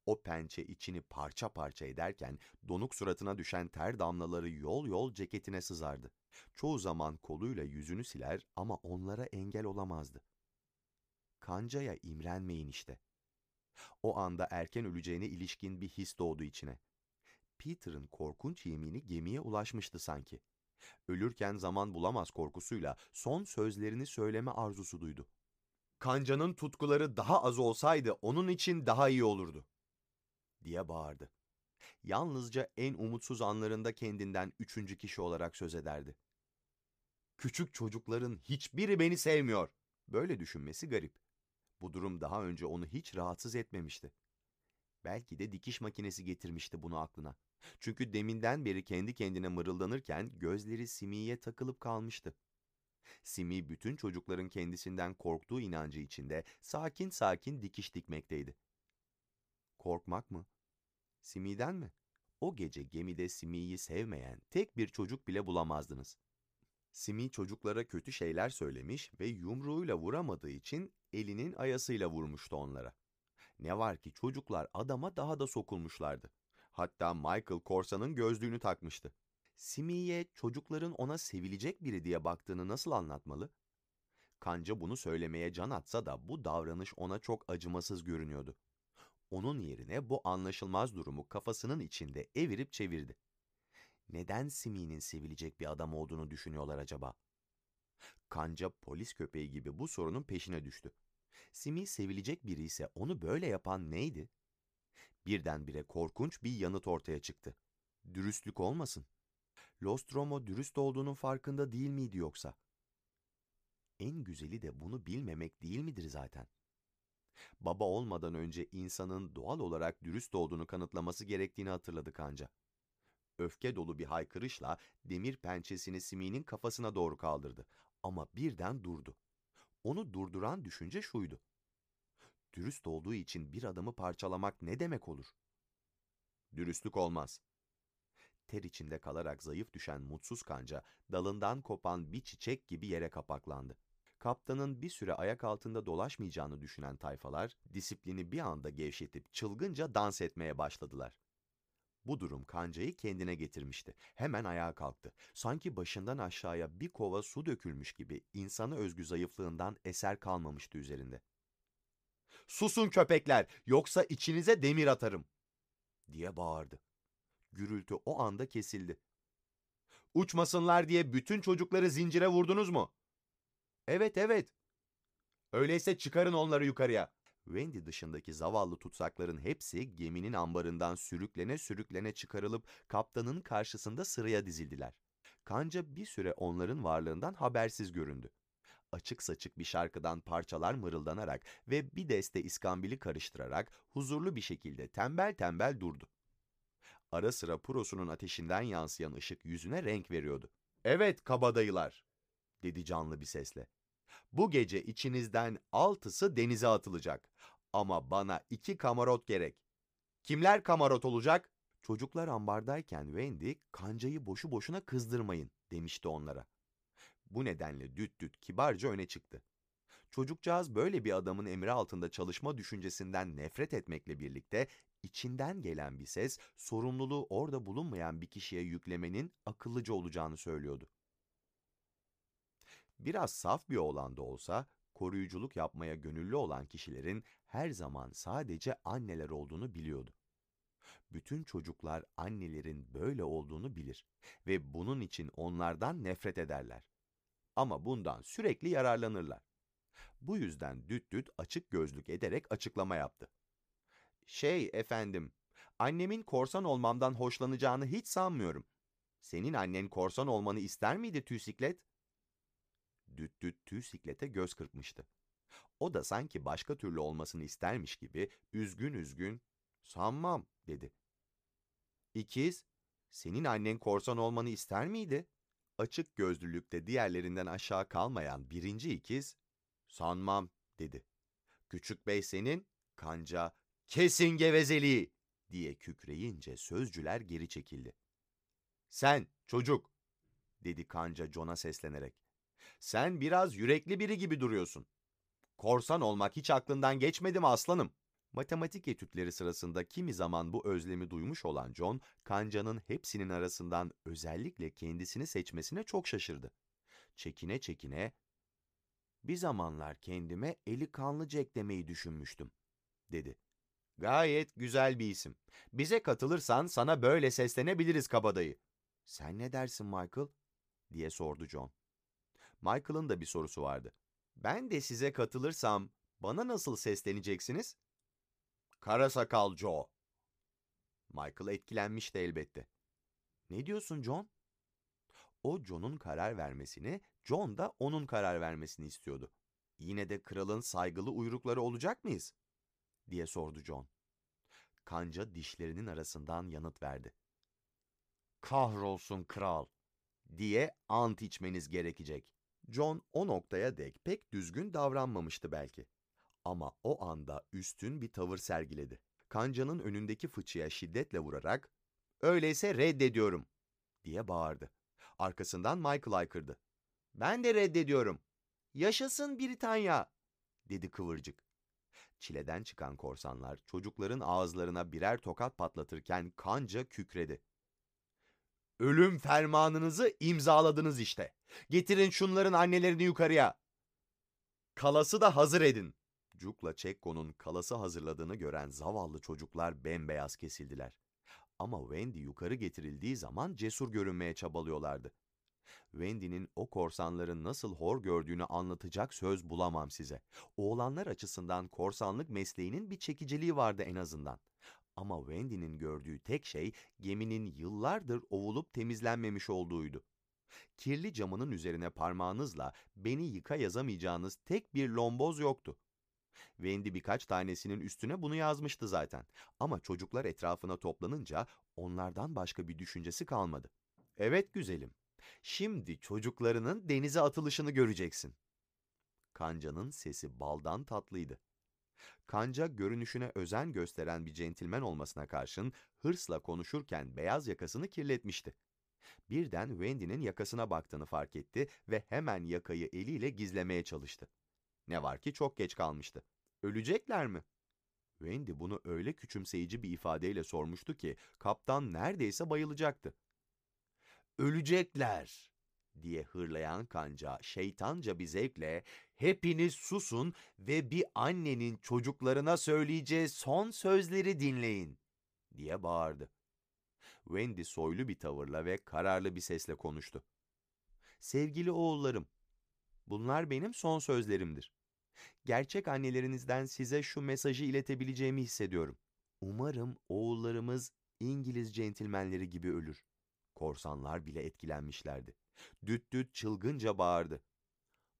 O pençe içini parça parça ederken donuk suratına düşen ter damlaları yol yol ceketine sızardı. Çoğu zaman koluyla yüzünü siler ama onlara engel olamazdı. Kancaya imrenmeyin işte. O anda erken öleceğine ilişkin bir his doğdu içine. Peter'ın korkunç yemini gemiye ulaşmıştı sanki. Ölürken zaman bulamaz korkusuyla son sözlerini söyleme arzusu duydu. Kanca'nın tutkuları daha az olsaydı onun için daha iyi olurdu diye bağırdı. Yalnızca en umutsuz anlarında kendinden üçüncü kişi olarak söz ederdi. Küçük çocukların hiçbiri beni sevmiyor. Böyle düşünmesi garip. Bu durum daha önce onu hiç rahatsız etmemişti. Belki de dikiş makinesi getirmişti bunu aklına. Çünkü deminden beri kendi kendine mırıldanırken gözleri Simi'ye takılıp kalmıştı. Simi bütün çocukların kendisinden korktuğu inancı içinde sakin sakin dikiş dikmekteydi. Korkmak mı? Simi'den mi? O gece gemide Simi'yi sevmeyen tek bir çocuk bile bulamazdınız. Simi çocuklara kötü şeyler söylemiş ve yumruğuyla vuramadığı için elinin ayasıyla vurmuştu onlara. Ne var ki çocuklar adama daha da sokulmuşlardı. Hatta Michael korsanın gözlüğünü takmıştı. Simi'ye çocukların ona sevilecek biri diye baktığını nasıl anlatmalı? Kanca bunu söylemeye can atsa da bu davranış ona çok acımasız görünüyordu. Onun yerine bu anlaşılmaz durumu kafasının içinde evirip çevirdi. Neden Simi'nin sevilecek bir adam olduğunu düşünüyorlar acaba? Kanca polis köpeği gibi bu sorunun peşine düştü. Simi sevilecek biri ise onu böyle yapan neydi? Birdenbire korkunç bir yanıt ortaya çıktı. Dürüstlük olmasın. Lostromo dürüst olduğunun farkında değil miydi yoksa? En güzeli de bunu bilmemek değil midir zaten? Baba olmadan önce insanın doğal olarak dürüst olduğunu kanıtlaması gerektiğini hatırladı kanca. Öfke dolu bir haykırışla demir pençesini Simi'nin kafasına doğru kaldırdı. Ama birden durdu. Onu durduran düşünce şuydu. Dürüst olduğu için bir adamı parçalamak ne demek olur? Dürüstlük olmaz. Ter içinde kalarak zayıf düşen mutsuz kanca dalından kopan bir çiçek gibi yere kapaklandı. Kaptanın bir süre ayak altında dolaşmayacağını düşünen tayfalar disiplini bir anda gevşetip çılgınca dans etmeye başladılar. Bu durum kancayı kendine getirmişti. Hemen ayağa kalktı. Sanki başından aşağıya bir kova su dökülmüş gibi insana özgü zayıflığından eser kalmamıştı üzerinde. Susun köpekler, yoksa içinize demir atarım, diye bağırdı. Gürültü o anda kesildi. Uçmasınlar diye bütün çocukları zincire vurdunuz mu? Evet, evet. Öyleyse çıkarın onları yukarıya. Wendy dışındaki zavallı tutsakların hepsi geminin ambarından sürüklene sürüklene çıkarılıp kaptanın karşısında sıraya dizildiler. Kanca bir süre onların varlığından habersiz göründü. Açık saçık bir şarkıdan parçalar mırıldanarak ve bir deste iskambili karıştırarak huzurlu bir şekilde tembel tembel durdu. Ara sıra purosunun ateşinden yansıyan ışık yüzüne renk veriyordu. Evet kabadayılar, dedi canlı bir sesle. Bu gece içinizden altısı denize atılacak. Ama bana iki kamarot gerek. Kimler kamarot olacak? Çocuklar ambardayken Wendy, kancayı boşu boşuna kızdırmayın demişti onlara. Bu nedenle düt düt kibarca öne çıktı. Çocukcağız böyle bir adamın emri altında çalışma düşüncesinden nefret etmekle birlikte içinden gelen bir ses sorumluluğu orada bulunmayan bir kişiye yüklemenin akıllıca olacağını söylüyordu. Biraz saf bir oğlan da olsa koruyuculuk yapmaya gönüllü olan kişilerin her zaman sadece anneler olduğunu biliyordu. Bütün çocuklar annelerin böyle olduğunu bilir ve bunun için onlardan nefret ederler. Ama bundan sürekli yararlanırlar. Bu yüzden düt düt açık gözlük ederek açıklama yaptı. Şey efendim, annemin korsan olmamdan hoşlanacağını hiç sanmıyorum. Senin annen korsan olmanı ister miydi tüysiklet? Düt düt tüysiklete göz kırpmıştı. O da sanki başka türlü olmasını istermiş gibi üzgün üzgün, sanmam dedi. İkiz, senin annen korsan olmanı ister miydi? Açık gözlülükte diğerlerinden aşağı kalmayan birinci ikiz, sanmam dedi. Küçük bey senin, kanca, kesin gevezeliği diye kükreyince sözcüler geri çekildi. Sen çocuk, dedi kanca John'a seslenerek. Sen biraz yürekli biri gibi duruyorsun. Korsan olmak hiç aklından geçmedi mi aslanım? Matematik etütleri sırasında kimi zaman bu özlemi duymuş olan John, kancanın hepsinin arasından özellikle kendisini seçmesine çok şaşırdı. Çekine çekine, bir zamanlar kendime eli kanlı Jack demeyi düşünmüştüm, dedi. Gayet güzel bir isim. Bize katılırsan sana böyle seslenebiliriz kabadayı. Sen ne dersin Michael? diye sordu John. Michael'ın da bir sorusu vardı. Ben de size katılırsam bana nasıl sesleneceksiniz? Kara sakal Joe. Michael etkilenmişti elbette. Ne diyorsun John? O John'un karar vermesini, John da onun karar vermesini istiyordu. Yine de kralın saygılı uyrukları olacak mıyız? diye sordu John. Kanca dişlerinin arasından yanıt verdi. Kahrolsun kral diye ant içmeniz gerekecek. John o noktaya dek pek düzgün davranmamıştı belki. Ama o anda üstün bir tavır sergiledi. Kanca'nın önündeki fıçıya şiddetle vurarak "Öyleyse reddediyorum." diye bağırdı. Arkasından Michael aykırdı. "Ben de reddediyorum. Yaşasın Britanya!" dedi kıvırcık. Çileden çıkan korsanlar çocukların ağızlarına birer tokat patlatırken kanca kükredi. Ölüm fermanınızı imzaladınız işte. Getirin şunların annelerini yukarıya. Kalası da hazır edin. Cuk'la Çekko'nun kalası hazırladığını gören zavallı çocuklar bembeyaz kesildiler. Ama Wendy yukarı getirildiği zaman cesur görünmeye çabalıyorlardı. Wendy'nin o korsanların nasıl hor gördüğünü anlatacak söz bulamam size. Oğlanlar açısından korsanlık mesleğinin bir çekiciliği vardı en azından. Ama Wendy'nin gördüğü tek şey geminin yıllardır ovulup temizlenmemiş olduğuydu. Kirli camının üzerine parmağınızla beni yıka yazamayacağınız tek bir lomboz yoktu. Wendy birkaç tanesinin üstüne bunu yazmıştı zaten. Ama çocuklar etrafına toplanınca onlardan başka bir düşüncesi kalmadı. Evet güzelim. Şimdi çocuklarının denize atılışını göreceksin. Kanca'nın sesi baldan tatlıydı. Kanca görünüşüne özen gösteren bir centilmen olmasına karşın hırsla konuşurken beyaz yakasını kirletmişti. Birden Wendy'nin yakasına baktığını fark etti ve hemen yakayı eliyle gizlemeye çalıştı. Ne var ki çok geç kalmıştı. Ölecekler mi? Wendy bunu öyle küçümseyici bir ifadeyle sormuştu ki kaptan neredeyse bayılacaktı. Ölecekler diye hırlayan kanca şeytanca bir zevkle hepiniz susun ve bir annenin çocuklarına söyleyeceği son sözleri dinleyin diye bağırdı. Wendy soylu bir tavırla ve kararlı bir sesle konuştu. Sevgili oğullarım, bunlar benim son sözlerimdir. Gerçek annelerinizden size şu mesajı iletebileceğimi hissediyorum. Umarım oğullarımız İngiliz centilmenleri gibi ölür. Korsanlar bile etkilenmişlerdi. Düt düt çılgınca bağırdı.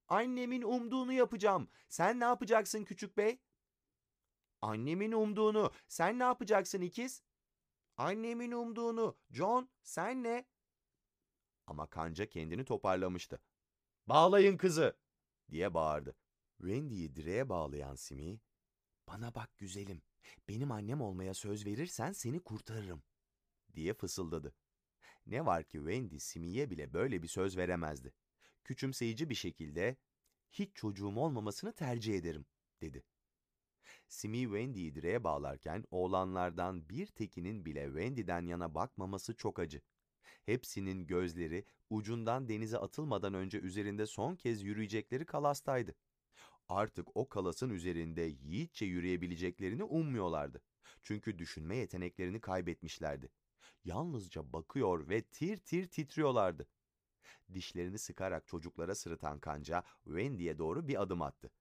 Annemin umduğunu yapacağım. Sen ne yapacaksın küçük bey? Annemin umduğunu. Sen ne yapacaksın ikiz? Annemin umduğunu. John, sen ne? Ama kanca kendini toparlamıştı. Bağlayın kızı! diye bağırdı. Wendy'yi direğe bağlayan Simi, ''Bana bak güzelim, benim annem olmaya söz verirsen seni kurtarırım.'' diye fısıldadı. Ne var ki Wendy Simi'ye bile böyle bir söz veremezdi. Küçümseyici bir şekilde, ''Hiç çocuğum olmamasını tercih ederim.'' dedi. Simi Wendy'yi direğe bağlarken oğlanlardan bir tekinin bile Wendy'den yana bakmaması çok acı. Hepsinin gözleri ucundan denize atılmadan önce üzerinde son kez yürüyecekleri kalastaydı. Artık o kalasın üzerinde yiğitçe yürüyebileceklerini ummuyorlardı. Çünkü düşünme yeteneklerini kaybetmişlerdi. Yalnızca bakıyor ve tir tir titriyorlardı. Dişlerini sıkarak çocuklara sırıtan kanca Wendy'ye doğru bir adım attı.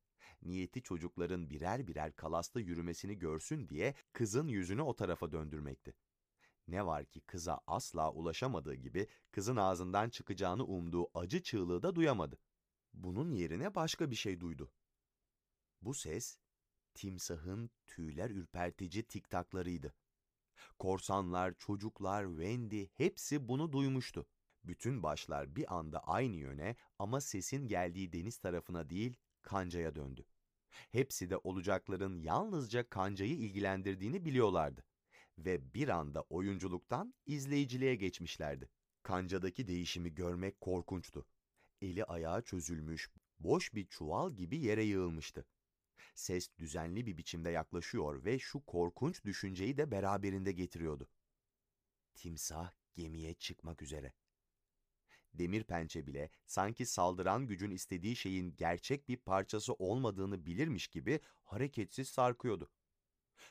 Niyeti çocukların birer birer kalasta yürümesini görsün diye kızın yüzünü o tarafa döndürmekti. Ne var ki kıza asla ulaşamadığı gibi kızın ağzından çıkacağını umduğu acı çığlığı da duyamadı. Bunun yerine başka bir şey duydu. Bu ses timsahın tüyler ürpertici tiktaklarıydı. Korsanlar, çocuklar, Wendy hepsi bunu duymuştu. Bütün başlar bir anda aynı yöne ama sesin geldiği deniz tarafına değil, kancaya döndü. Hepsi de olacakların yalnızca kancayı ilgilendirdiğini biliyorlardı ve bir anda oyunculuktan izleyiciliğe geçmişlerdi. Kancadaki değişimi görmek korkunçtu. Eli ayağı çözülmüş, boş bir çuval gibi yere yığılmıştı. Ses düzenli bir biçimde yaklaşıyor ve şu korkunç düşünceyi de beraberinde getiriyordu. Timsah gemiye çıkmak üzere. Demir pençe bile sanki saldıran gücün istediği şeyin gerçek bir parçası olmadığını bilirmiş gibi hareketsiz sarkıyordu.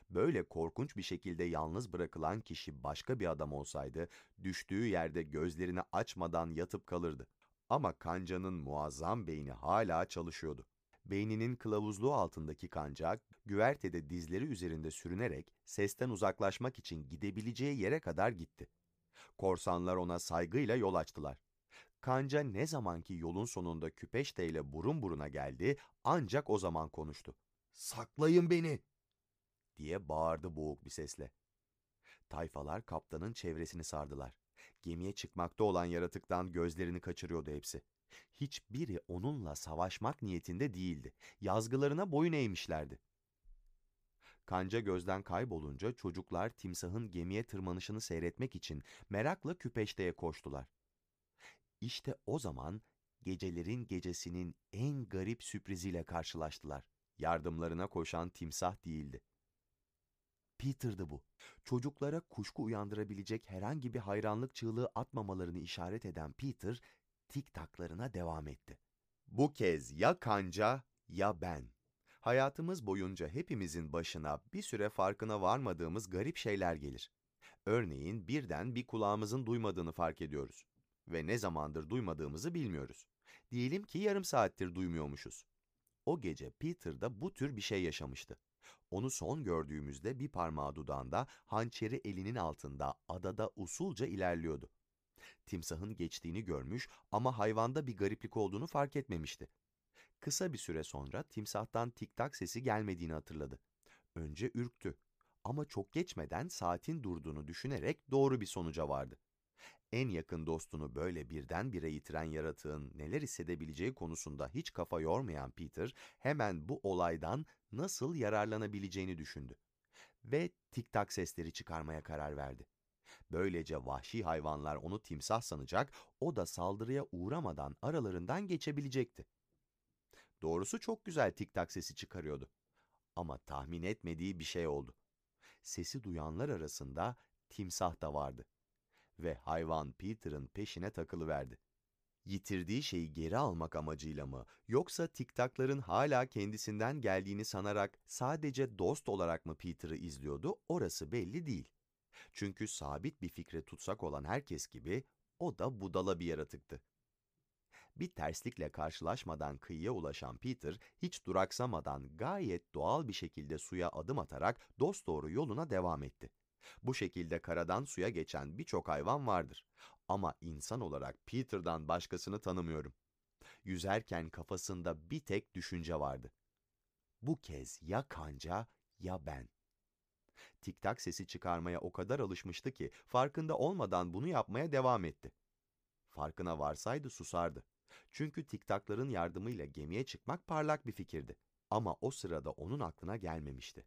Böyle korkunç bir şekilde yalnız bırakılan kişi başka bir adam olsaydı, düştüğü yerde gözlerini açmadan yatıp kalırdı. Ama kancanın muazzam beyni hala çalışıyordu. Beyninin kılavuzluğu altındaki kanca, güvertede dizleri üzerinde sürünerek sesten uzaklaşmak için gidebileceği yere kadar gitti. Korsanlar ona saygıyla yol açtılar. Kanca ne zamanki yolun sonunda küpeşteyle burun buruna geldi, ancak o zaman konuştu. ''Saklayın beni!'' diye bağırdı boğuk bir sesle. Tayfalar kaptanın çevresini sardılar. Gemiye çıkmakta olan yaratıktan gözlerini kaçırıyordu hepsi. Hiçbiri onunla savaşmak niyetinde değildi. Yazgılarına boyun eğmişlerdi. Kanca gözden kaybolunca çocuklar timsahın gemiye tırmanışını seyretmek için merakla küpeşteye koştular. İşte o zaman gecelerin gecesinin en garip sürpriziyle karşılaştılar. Yardımlarına koşan timsah değildi. Peter'dı bu. Çocuklara kuşku uyandırabilecek herhangi bir hayranlık çığlığı atmamalarını işaret eden Peter, tik taklarına devam etti. Bu kez ya kanca ya ben. Hayatımız boyunca hepimizin başına bir süre farkına varmadığımız garip şeyler gelir. Örneğin birden bir kulağımızın duymadığını fark ediyoruz ve ne zamandır duymadığımızı bilmiyoruz. Diyelim ki yarım saattir duymuyormuşuz. O gece Peter da bu tür bir şey yaşamıştı. Onu son gördüğümüzde bir parmağı dudağında, hançeri elinin altında adada usulca ilerliyordu. Timsahın geçtiğini görmüş ama hayvanda bir gariplik olduğunu fark etmemişti. Kısa bir süre sonra timsahtan tik-tak sesi gelmediğini hatırladı. Önce ürktü ama çok geçmeden saatin durduğunu düşünerek doğru bir sonuca vardı. En yakın dostunu böyle birdenbire yitiren yaratığın neler hissedebileceği konusunda hiç kafa yormayan Peter, hemen bu olaydan nasıl yararlanabileceğini düşündü. Ve tik-tak sesleri çıkarmaya karar verdi. Böylece vahşi hayvanlar onu timsah sanacak, o da saldırıya uğramadan aralarından geçebilecekti. Doğrusu çok güzel tik-tak sesi çıkarıyordu. Ama tahmin etmediği bir şey oldu. Sesi duyanlar arasında timsah da vardı ve hayvan Peter'ın peşine takılıverdi. Yitirdiği şeyi geri almak amacıyla mı, yoksa tiktakların hala kendisinden geldiğini sanarak sadece dost olarak mı Peter'ı izliyordu, orası belli değil. Çünkü sabit bir fikre tutsak olan herkes gibi, o da budala bir yaratıktı. Bir terslikle karşılaşmadan kıyıya ulaşan Peter, hiç duraksamadan gayet doğal bir şekilde suya adım atarak dosdoğru yoluna devam etti. Bu şekilde karadan suya geçen birçok hayvan vardır. Ama insan olarak Peter'dan başkasını tanımıyorum. Yüzerken kafasında bir tek düşünce vardı. Bu kez ya kanca ya ben. Tiktak sesi çıkarmaya o kadar alışmıştı ki farkında olmadan bunu yapmaya devam etti. Farkına varsaydı susardı. Çünkü tiktakların yardımıyla gemiye çıkmak parlak bir fikirdi. Ama o sırada onun aklına gelmemişti.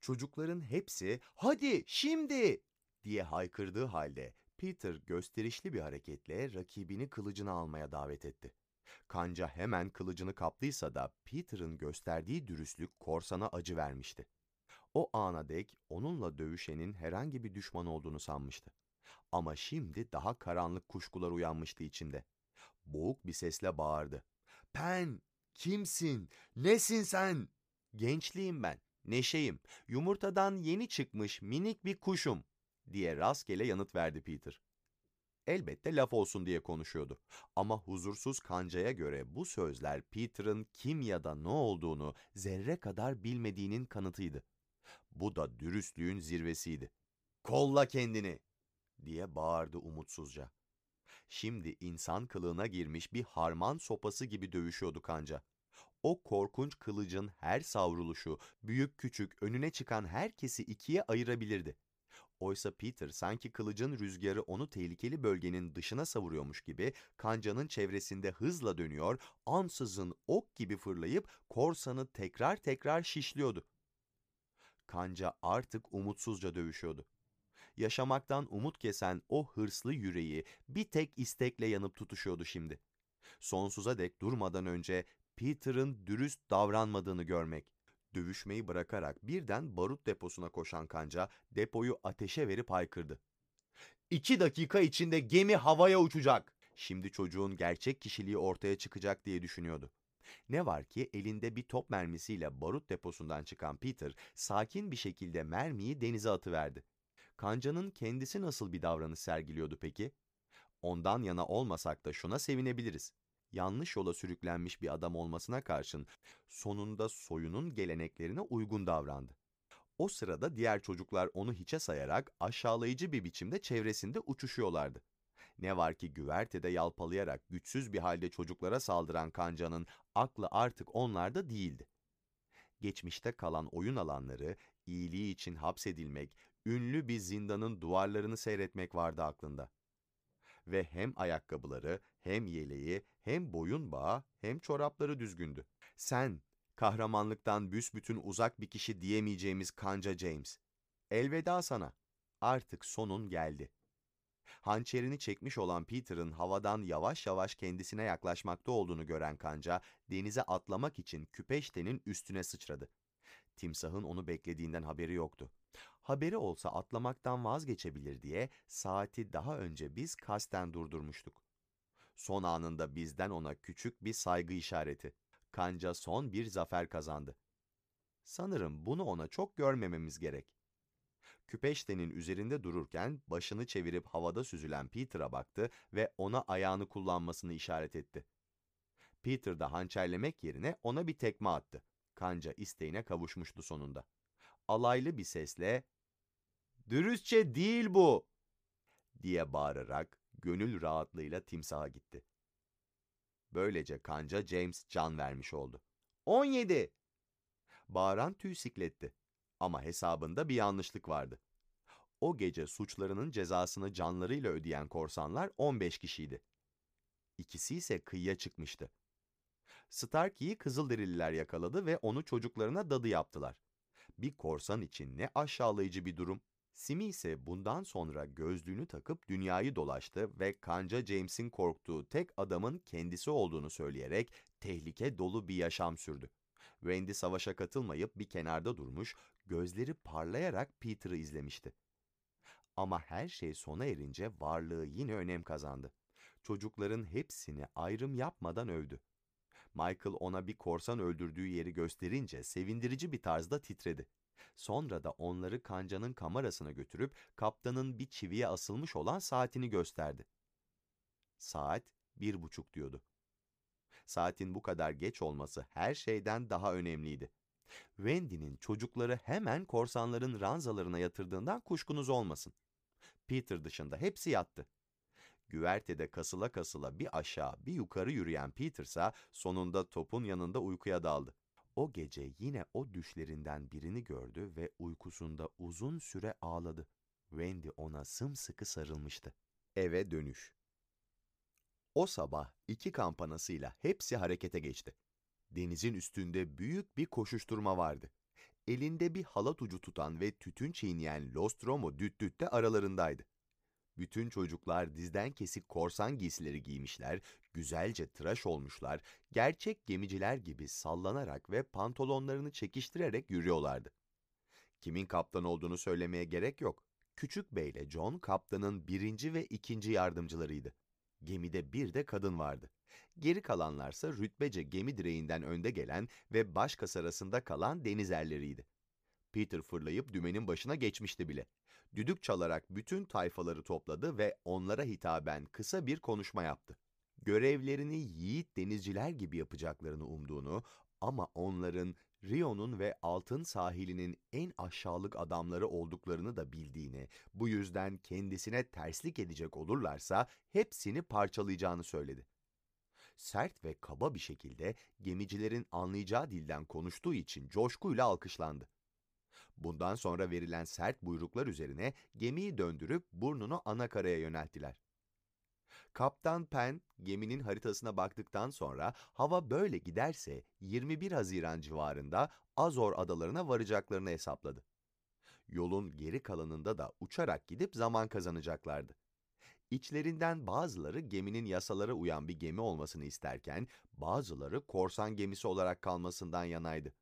Çocukların hepsi "Hadi şimdi!" diye haykırdığı halde Peter gösterişli bir hareketle rakibini kılıcına almaya davet etti. Kanca hemen kılıcını kaptıysa da Peter'ın gösterdiği dürüstlük korsana acı vermişti. O ana dek onunla dövüşenin herhangi bir düşman olduğunu sanmıştı. Ama şimdi daha karanlık kuşkular uyanmıştı içinde. Boğuk bir sesle bağırdı. Pen, kimsin? Nesin sen? Gençliğim ben, neşeyim, yumurtadan yeni çıkmış minik bir kuşum, diye rastgele yanıt verdi Peter. Elbette laf olsun diye konuşuyordu. Ama huzursuz kancaya göre bu sözler Peter'ın kim ya da ne olduğunu zerre kadar bilmediğinin kanıtıydı. Bu da dürüstlüğün zirvesiydi. Kolla kendini! diye bağırdı umutsuzca. Şimdi insan kılığına girmiş bir harman sopası gibi dövüşüyordu kanca. O korkunç kılıcın her savruluşu, büyük küçük önüne çıkan herkesi ikiye ayırabilirdi. Oysa Peter sanki kılıcın rüzgarı onu tehlikeli bölgenin dışına savuruyormuş gibi kancanın çevresinde hızla dönüyor, ansızın ok gibi fırlayıp korsanı tekrar tekrar şişliyordu. Kanca artık umutsuzca dövüşüyordu. Yaşamaktan umut kesen o hırslı yüreği bir tek istekle yanıp tutuşuyordu şimdi. Sonsuza dek durmadan önce Peter'ın dürüst davranmadığını görmek. Dövüşmeyi bırakarak birden barut deposuna koşan kanca depoyu ateşe verip haykırdı. İki dakika içinde gemi havaya uçacak. Şimdi çocuğun gerçek kişiliği ortaya çıkacak diye düşünüyordu. Ne var ki elinde bir top mermisiyle barut deposundan çıkan Peter sakin bir şekilde mermiyi denize atıverdi. Kanca'nın kendisi nasıl bir davranış sergiliyordu peki? Ondan yana olmasak da şuna sevinebiliriz. Yanlış yola sürüklenmiş bir adam olmasına karşın sonunda soyunun geleneklerine uygun davrandı. O sırada diğer çocuklar onu hiçe sayarak aşağılayıcı bir biçimde çevresinde uçuşuyorlardı. Ne var ki güvertede yalpalayarak güçsüz bir halde çocuklara saldıran kancanın aklı artık onlarda değildi. Geçmişte kalan oyun alanları, iyiliği için hapsedilmek, ünlü bir zindanın duvarlarını seyretmek vardı aklında. Ve hem ayakkabıları, hem yeleği, hem boyun bağı, hem çorapları düzgündü. Sen, kahramanlıktan büsbütün uzak bir kişi diyemeyeceğimiz kanca James. Elveda sana. Artık sonun geldi. Hançerini çekmiş olan Peter'ın havadan yavaş yavaş kendisine yaklaşmakta olduğunu gören kanca, denize atlamak için küpeştenin üstüne sıçradı. Timsahın onu beklediğinden haberi yoktu. Haberi olsa atlamaktan vazgeçebilir diye saati daha önce biz kasten durdurmuştuk. Son anında bizden ona küçük bir saygı işareti. Kanca son bir zafer kazandı. Sanırım bunu ona çok görmememiz gerek. Küpeştenin üzerinde dururken başını çevirip havada süzülen Peter'a baktı ve ona ayağını kullanmasını işaret etti. Peter da hançerlemek yerine ona bir tekme attı. Kanca isteğine kavuşmuştu sonunda. Alaylı bir sesle "Dürüstçe değil bu!" diye bağırarak gönül rahatlığıyla timsaha gitti. Böylece kanca James can vermiş oldu. 17! Bağıran tüy sikletti. Ama hesabında bir yanlışlık vardı. O gece suçlarının cezasını canlarıyla ödeyen korsanlar 15 kişiydi. İkisi ise kıyıya çıkmıştı. Starkey'i Kızılderililer yakaladı ve onu çocuklarına dadı yaptılar. Bir korsan için ne aşağılayıcı bir durum. Simi ise bundan sonra gözlüğünü takıp dünyayı dolaştı ve kanca James'in korktuğu tek adamın kendisi olduğunu söyleyerek tehlike dolu bir yaşam sürdü. Wendy savaşa katılmayıp bir kenarda durmuş, gözleri parlayarak Peter'ı izlemişti. Ama her şey sona erince varlığı yine önem kazandı. Çocukların hepsini ayrım yapmadan övdü. Michael ona bir korsan öldürdüğü yeri gösterince sevindirici bir tarzda titredi. Sonra da onları kancanın kamerasına götürüp kaptanın bir çiviye asılmış olan saatini gösterdi. Saat bir buçuk diyordu. Saatin bu kadar geç olması her şeyden daha önemliydi. Wendy'nin çocukları hemen korsanların ranzalarına yatırdığından kuşkunuz olmasın. Peter dışında hepsi yattı. Güvertede kasıla kasıla bir aşağı bir yukarı yürüyen Peter'sa sonunda topun yanında uykuya daldı. O gece yine o düşlerinden birini gördü ve uykusunda uzun süre ağladı. Wendy ona sımsıkı sarılmıştı. Eve dönüş O sabah iki kampanasıyla hepsi harekete geçti. Denizin üstünde büyük bir koşuşturma vardı. Elinde bir halat ucu tutan ve tütün çiğneyen Lostromo düt düt de aralarındaydı. Bütün çocuklar dizden kesik korsan giysileri giymişler, güzelce tıraş olmuşlar, gerçek gemiciler gibi sallanarak ve pantolonlarını çekiştirerek yürüyorlardı. Kimin kaptan olduğunu söylemeye gerek yok. Küçük Bey ile John kaptanın birinci ve ikinci yardımcılarıydı. Gemide bir de kadın vardı. Geri kalanlarsa rütbece gemi direğinden önde gelen ve baş kasarasında kalan deniz erleriydi. Peter fırlayıp dümenin başına geçmişti bile. Düdük çalarak bütün tayfaları topladı ve onlara hitaben kısa bir konuşma yaptı. Görevlerini yiğit denizciler gibi yapacaklarını umduğunu ama onların Rio'nun ve altın sahilinin en aşağılık adamları olduklarını da bildiğini, bu yüzden kendisine terslik edecek olurlarsa hepsini parçalayacağını söyledi. Sert ve kaba bir şekilde gemicilerin anlayacağı dilden konuştuğu için coşkuyla alkışlandı. Bundan sonra verilen sert buyruklar üzerine gemiyi döndürüp burnunu ana karaya yönelttiler. Kaptan Penn geminin haritasına baktıktan sonra hava böyle giderse 21 Haziran civarında Azor adalarına varacaklarını hesapladı. Yolun geri kalanında da uçarak gidip zaman kazanacaklardı. İçlerinden bazıları geminin yasalara uyan bir gemi olmasını isterken bazıları korsan gemisi olarak kalmasından yanaydı.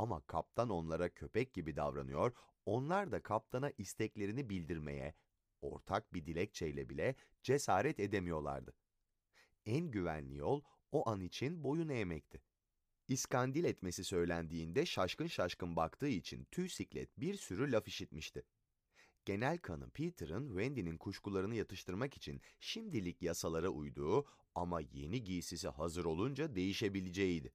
Ama kaptan onlara köpek gibi davranıyor, onlar da kaptana isteklerini bildirmeye, ortak bir dilekçeyle bile cesaret edemiyorlardı. En güvenli yol o an için boyun eğmekti. İskandil etmesi söylendiğinde şaşkın şaşkın baktığı için tüy siklet bir sürü laf işitmişti. Genel kanı Peter'ın Wendy'nin kuşkularını yatıştırmak için şimdilik yasalara uyduğu ama yeni giysisi hazır olunca değişebileceğiydi.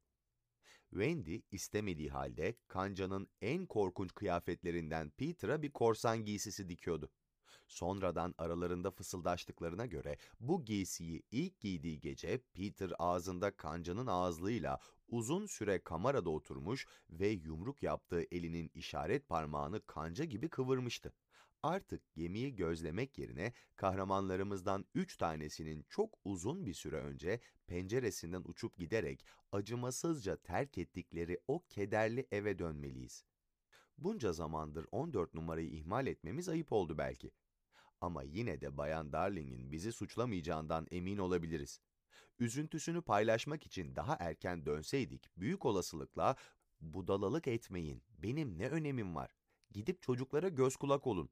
Wendy istemediği halde kancanın en korkunç kıyafetlerinden Peter'a bir korsan giysisi dikiyordu. Sonradan aralarında fısıldaştıklarına göre bu giysiyi ilk giydiği gece Peter ağzında kancanın ağızlığıyla uzun süre kamerada oturmuş ve yumruk yaptığı elinin işaret parmağını kanca gibi kıvırmıştı. Artık gemiyi gözlemek yerine kahramanlarımızdan üç tanesinin çok uzun bir süre önce penceresinden uçup giderek acımasızca terk ettikleri o kederli eve dönmeliyiz. Bunca zamandır 14 numarayı ihmal etmemiz ayıp oldu belki. Ama yine de Bayan Darling'in bizi suçlamayacağından emin olabiliriz. Üzüntüsünü paylaşmak için daha erken dönseydik büyük olasılıkla budalalık etmeyin, benim ne önemim var, gidip çocuklara göz kulak olun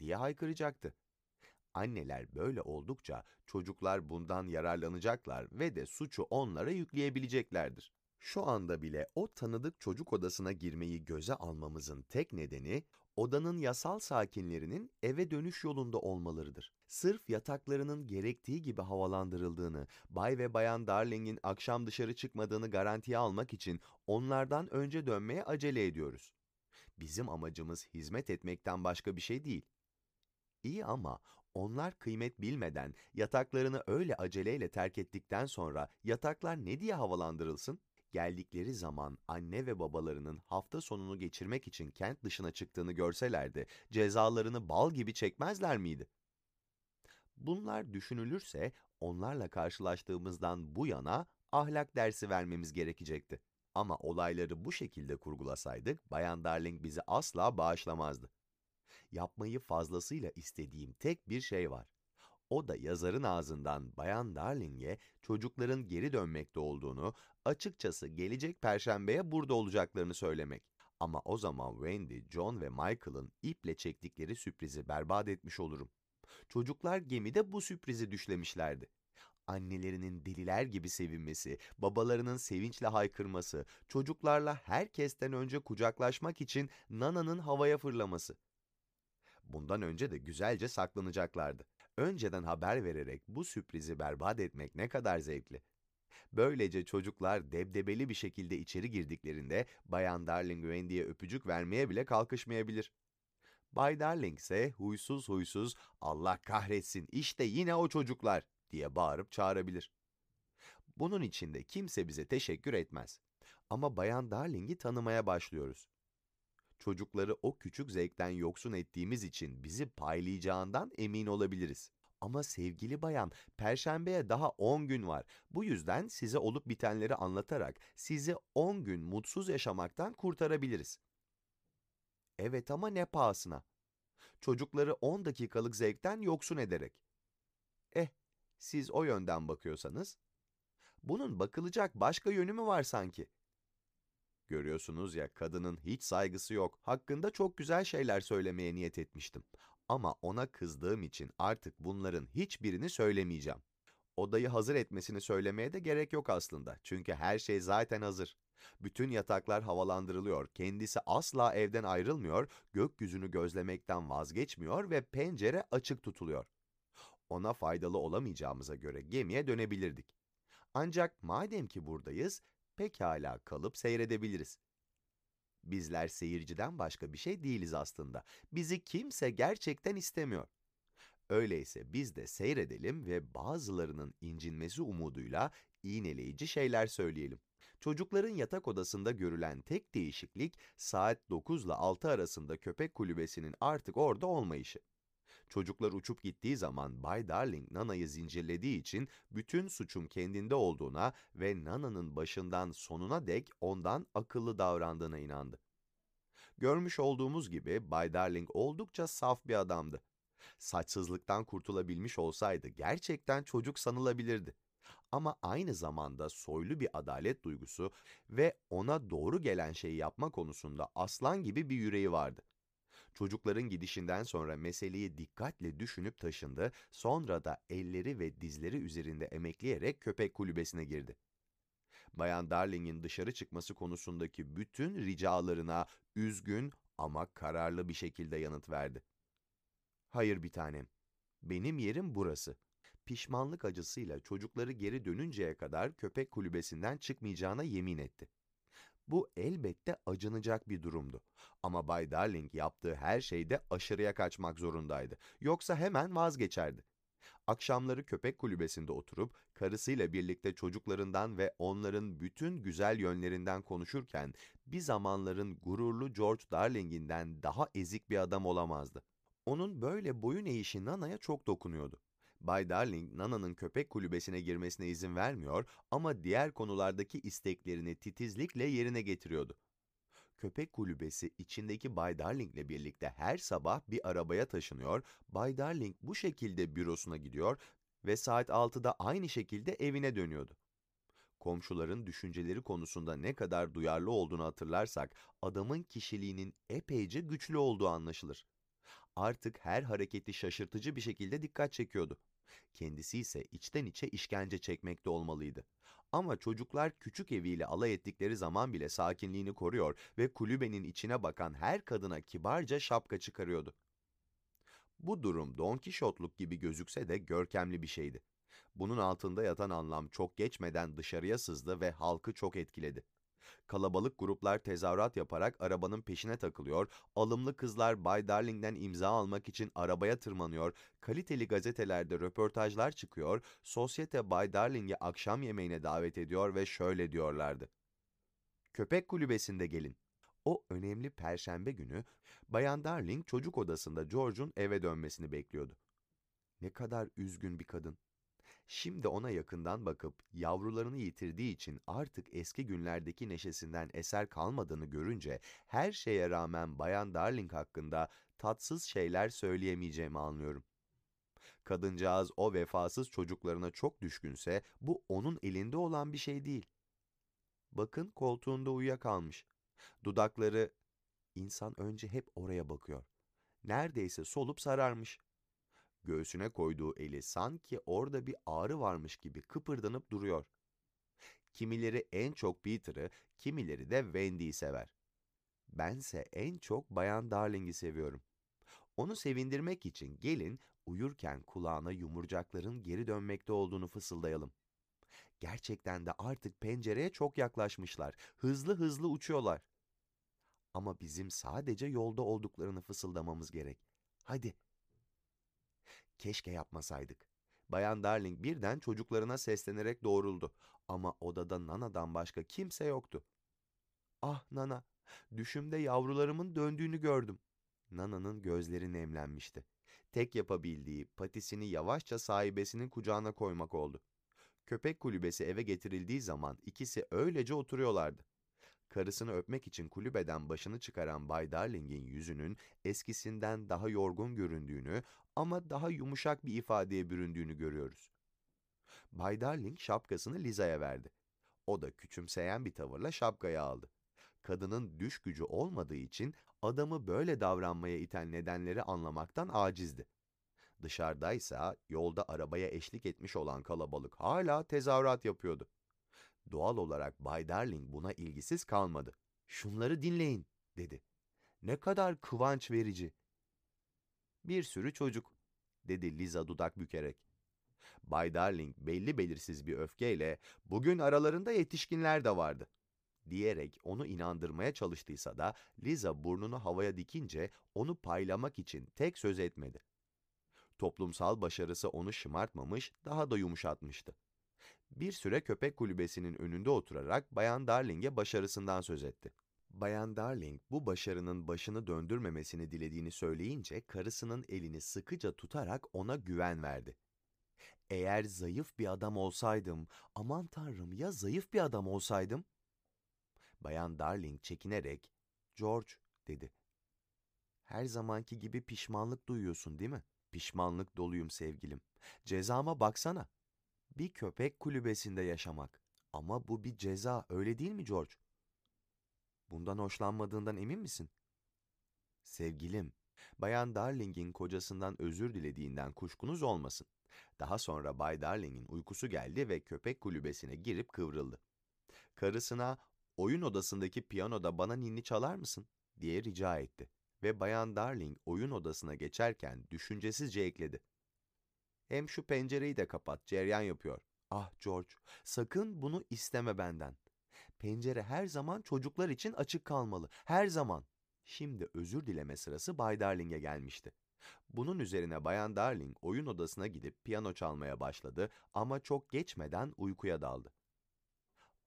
diye haykıracaktı. Anneler böyle oldukça çocuklar bundan yararlanacaklar ve de suçu onlara yükleyebileceklerdir. Şu anda bile o tanıdık çocuk odasına girmeyi göze almamızın tek nedeni odanın yasal sakinlerinin eve dönüş yolunda olmalarıdır. Sırf yataklarının gerektiği gibi havalandırıldığını, Bay ve Bayan Darling'in akşam dışarı çıkmadığını garantiye almak için onlardan önce dönmeye acele ediyoruz. Bizim amacımız hizmet etmekten başka bir şey değil. İyi ama onlar kıymet bilmeden yataklarını öyle aceleyle terk ettikten sonra yataklar ne diye havalandırılsın? Geldikleri zaman anne ve babalarının hafta sonunu geçirmek için kent dışına çıktığını görselerdi cezalarını bal gibi çekmezler miydi? Bunlar düşünülürse onlarla karşılaştığımızdan bu yana ahlak dersi vermemiz gerekecekti. Ama olayları bu şekilde kurgulasaydık Bayan Darling bizi asla bağışlamazdı. Yapmayı fazlasıyla istediğim tek bir şey var. O da yazarın ağzından Bayan Darling'e çocukların geri dönmekte olduğunu, açıkçası gelecek perşembeye burada olacaklarını söylemek. Ama o zaman Wendy, John ve Michael'ın iple çektikleri sürprizi berbat etmiş olurum. Çocuklar gemide bu sürprizi düşlemişlerdi. Annelerinin deliler gibi sevinmesi, babalarının sevinçle haykırması, çocuklarla herkesten önce kucaklaşmak için Nana'nın havaya fırlaması. Bundan önce de güzelce saklanacaklardı. Önceden haber vererek bu sürprizi berbat etmek ne kadar zevkli. Böylece çocuklar debdebeli bir şekilde içeri girdiklerinde Bayan Darling Wendy'ye öpücük vermeye bile kalkışmayabilir. Bay Darling ise huysuz huysuz Allah kahretsin işte yine o çocuklar diye bağırıp çağırabilir. Bunun için de kimse bize teşekkür etmez. Ama Bayan Darling'i tanımaya başlıyoruz. Çocukları o küçük zevkten yoksun ettiğimiz için bizi paylayacağından emin olabiliriz. Ama sevgili bayan, perşembeye daha 10 gün var. Bu yüzden size olup bitenleri anlatarak sizi 10 gün mutsuz yaşamaktan kurtarabiliriz. Evet ama ne pahasına? Çocukları 10 dakikalık zevkten yoksun ederek. Eh, siz o yönden bakıyorsanız. Bunun bakılacak başka yönü mü var sanki? Görüyorsunuz ya kadının hiç saygısı yok. Hakkında çok güzel şeyler söylemeye niyet etmiştim. Ama ona kızdığım için artık bunların hiçbirini söylemeyeceğim. Odayı hazır etmesini söylemeye de gerek yok aslında. Çünkü her şey zaten hazır. Bütün yataklar havalandırılıyor, kendisi asla evden ayrılmıyor, gökyüzünü gözlemekten vazgeçmiyor ve pencere açık tutuluyor. Ona faydalı olamayacağımıza göre gemiye dönebilirdik. Ancak madem ki buradayız, pekala kalıp seyredebiliriz. Bizler seyirciden başka bir şey değiliz aslında. Bizi kimse gerçekten istemiyor. Öyleyse biz de seyredelim ve bazılarının incinmesi umuduyla iğneleyici şeyler söyleyelim. Çocukların yatak odasında görülen tek değişiklik saat 9 ile 6 arasında köpek kulübesinin artık orada olmayışı. Çocuklar uçup gittiği zaman Bay Darling Nana'yı zincirlediği için bütün suçun kendinde olduğuna ve Nana'nın başından sonuna dek ondan akıllı davrandığına inandı. Görmüş olduğumuz gibi Bay Darling oldukça saf bir adamdı. Saçsızlıktan kurtulabilmiş olsaydı gerçekten çocuk sanılabilirdi. Ama aynı zamanda soylu bir adalet duygusu ve ona doğru gelen şeyi yapma konusunda aslan gibi bir yüreği vardı. Çocukların gidişinden sonra meseleyi dikkatle düşünüp taşındı, sonra da elleri ve dizleri üzerinde emekleyerek köpek kulübesine girdi. Bayan Darling'in dışarı çıkması konusundaki bütün ricalarına üzgün ama kararlı bir şekilde yanıt verdi. Hayır bir tanem, benim yerim burası. Pişmanlık acısıyla çocukları geri dönünceye kadar köpek kulübesinden çıkmayacağına yemin etti. Bu elbette acınacak bir durumdu. Ama Bay Darling yaptığı her şeyde aşırıya kaçmak zorundaydı. Yoksa hemen vazgeçerdi. Akşamları köpek kulübesinde oturup karısıyla birlikte çocuklarından ve onların bütün güzel yönlerinden konuşurken bir zamanların gururlu George Darling'inden daha ezik bir adam olamazdı. Onun böyle boyun eğişi Nana'ya çok dokunuyordu. Bay Darling, Nana'nın köpek kulübesine girmesine izin vermiyor ama diğer konulardaki isteklerini titizlikle yerine getiriyordu. Köpek kulübesi içindeki Bay Darling'le birlikte her sabah bir arabaya taşınıyor, Bay Darling bu şekilde bürosuna gidiyor ve saat 6'da aynı şekilde evine dönüyordu. Komşuların düşünceleri konusunda ne kadar duyarlı olduğunu hatırlarsak, adamın kişiliğinin epeyce güçlü olduğu anlaşılır. Artık her hareketi şaşırtıcı bir şekilde dikkat çekiyordu. Kendisi ise içten içe işkence çekmekte olmalıydı. Ama çocuklar küçük eviyle alay ettikleri zaman bile sakinliğini koruyor ve kulübenin içine bakan her kadına kibarca şapka çıkarıyordu. Bu durum Don Kişotluk gibi gözükse de görkemli bir şeydi. Bunun altında yatan anlam çok geçmeden dışarıya sızdı ve halkı çok etkiledi. Kalabalık gruplar tezahürat yaparak arabanın peşine takılıyor, alımlı kızlar Bay Darling'den imza almak için arabaya tırmanıyor, kaliteli gazetelerde röportajlar çıkıyor, sosyete Bay Darling'i akşam yemeğine davet ediyor ve şöyle diyorlardı. Köpek kulübesinde gelin. O önemli perşembe günü Bayan Darling çocuk odasında George'un eve dönmesini bekliyordu. Ne kadar üzgün bir kadın. Şimdi ona yakından bakıp yavrularını yitirdiği için artık eski günlerdeki neşesinden eser kalmadığını görünce her şeye rağmen Bayan Darling hakkında tatsız şeyler söyleyemeyeceğimi anlıyorum. Kadıncağız o vefasız çocuklarına çok düşkünse bu onun elinde olan bir şey değil. Bakın koltuğunda uyuyakalmış. Dudakları insan önce hep oraya bakıyor. Neredeyse solup sararmış. Göğsüne koyduğu eli sanki orada bir ağrı varmış gibi kıpırdanıp duruyor. Kimileri en çok Peter'ı, kimileri de Wendy'yi sever. Bense en çok Bayan Darling'i seviyorum. Onu sevindirmek için gelin uyurken kulağına yumurcakların geri dönmekte olduğunu fısıldayalım. Gerçekten de artık pencereye çok yaklaşmışlar. Hızlı hızlı uçuyorlar. Ama bizim sadece yolda olduklarını fısıldamamız gerek. Hadi Keşke yapmasaydık. Bayan Darling birden çocuklarına seslenerek doğruldu. Ama odada Nana'dan başka kimse yoktu. Ah Nana, düşümde yavrularımın döndüğünü gördüm. Nana'nın gözleri nemlenmişti. Tek yapabildiği patisini yavaşça sahibesinin kucağına koymak oldu. Köpek kulübesi eve getirildiği zaman ikisi öylece oturuyorlardı. Karısını öpmek için kulübeden başını çıkaran Bay Darling'in yüzünün eskisinden daha yorgun göründüğünü ama daha yumuşak bir ifadeye büründüğünü görüyoruz. Bay Darling şapkasını Liza'ya verdi. O da küçümseyen bir tavırla şapkayı aldı. Kadının düş gücü olmadığı için adamı böyle davranmaya iten nedenleri anlamaktan acizdi. Dışarıdaysa yolda arabaya eşlik etmiş olan kalabalık hala tezahürat yapıyordu. Doğal olarak Bay Darling buna ilgisiz kalmadı. Şunları dinleyin, dedi. Ne kadar kıvanç verici. Bir sürü çocuk, dedi Liza dudak bükerek. Bay Darling belli belirsiz bir öfkeyle, bugün aralarında yetişkinler de vardı, diyerek onu inandırmaya çalıştıysa da Liza burnunu havaya dikince onu paylamak için tek söz etmedi. Toplumsal başarısı onu şımartmamış, daha da yumuşatmıştı. Bir süre köpek kulübesinin önünde oturarak Bayan Darling'e başarısından söz etti. Bayan Darling bu başarının başını döndürmemesini dilediğini söyleyince karısının elini sıkıca tutarak ona güven verdi. Eğer zayıf bir adam olsaydım, aman tanrım ya zayıf bir adam olsaydım? Bayan Darling çekinerek, George dedi. Her zamanki gibi pişmanlık duyuyorsun değil mi? Pişmanlık doluyum sevgilim. Cezama baksana. Bir köpek kulübesinde yaşamak. Ama bu bir ceza, öyle değil mi George? Bundan hoşlanmadığından emin misin? Sevgilim, Bayan Darling'in kocasından özür dilediğinden kuşkunuz olmasın. Daha sonra Bay Darling'in uykusu geldi ve köpek kulübesine girip kıvrıldı. Karısına, oyun odasındaki piyanoda bana ninni çalar mısın? diye rica etti. Ve Bayan Darling oyun odasına geçerken düşüncesizce ekledi. Hem şu pencereyi de kapat, ceryan yapıyor. Ah George, sakın bunu isteme benden. Pencere her zaman çocuklar için açık kalmalı, her zaman. Şimdi özür dileme sırası Bay Darling'e gelmişti. Bunun üzerine Bayan Darling oyun odasına gidip piyano çalmaya başladı ama çok geçmeden uykuya daldı.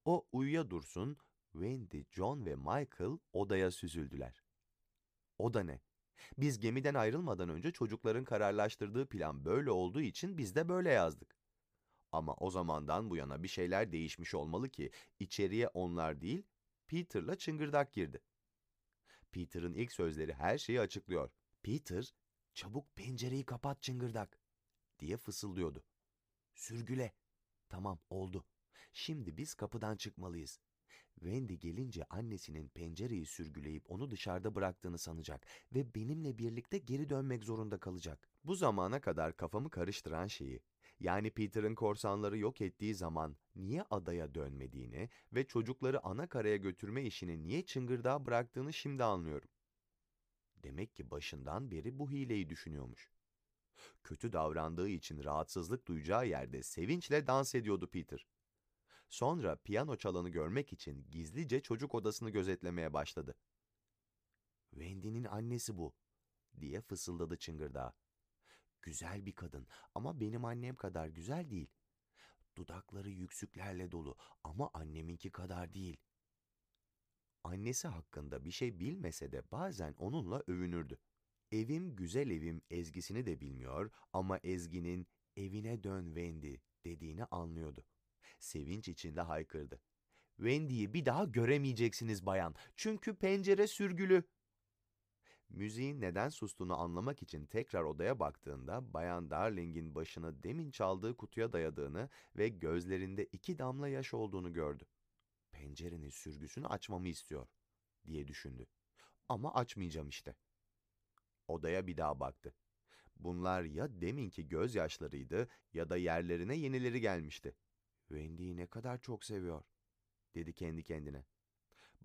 O uyuya dursun, Wendy, John ve Michael odaya süzüldüler. O da ne? Biz gemiden ayrılmadan önce çocukların kararlaştırdığı plan böyle olduğu için biz de böyle yazdık. Ama o zamandan bu yana bir şeyler değişmiş olmalı ki içeriye onlar değil, Peter'la çıngırdak girdi. Peter'ın ilk sözleri her şeyi açıklıyor. Peter, çabuk pencereyi kapat çıngırdak diye fısıldıyordu. Sürgüle. Tamam oldu. Şimdi biz kapıdan çıkmalıyız. Wendy gelince annesinin pencereyi sürgüleyip onu dışarıda bıraktığını sanacak ve benimle birlikte geri dönmek zorunda kalacak. Bu zamana kadar kafamı karıştıran şeyi, yani Peter'ın korsanları yok ettiği zaman niye adaya dönmediğini ve çocukları ana karaya götürme işini niye çıngırdağa bıraktığını şimdi anlıyorum. Demek ki başından beri bu hileyi düşünüyormuş. Kötü davrandığı için rahatsızlık duyacağı yerde sevinçle dans ediyordu Peter. Sonra piyano çalanı görmek için gizlice çocuk odasını gözetlemeye başladı. Wendy'nin annesi bu, diye fısıldadı çıngırdağa. Güzel bir kadın ama benim annem kadar güzel değil. Dudakları yüksüklerle dolu ama anneminki kadar değil. Annesi hakkında bir şey bilmese de bazen onunla övünürdü. Evim güzel evim ezgisini de bilmiyor ama ezginin evine dön Wendy dediğini anlıyordu. Sevinç içinde haykırdı. Wendy'yi bir daha göremeyeceksiniz bayan. Çünkü pencere sürgülü. Müziğin neden sustuğunu anlamak için tekrar odaya baktığında Bayan Darling'in başını demin çaldığı kutuya dayadığını ve gözlerinde iki damla yaş olduğunu gördü. Pencerenin sürgüsünü açmamı istiyor, diye düşündü. Ama açmayacağım işte. Odaya bir daha baktı. Bunlar ya deminki gözyaşlarıydı ya da yerlerine yenileri gelmişti. Wendy'yi ne kadar çok seviyor, dedi kendi kendine.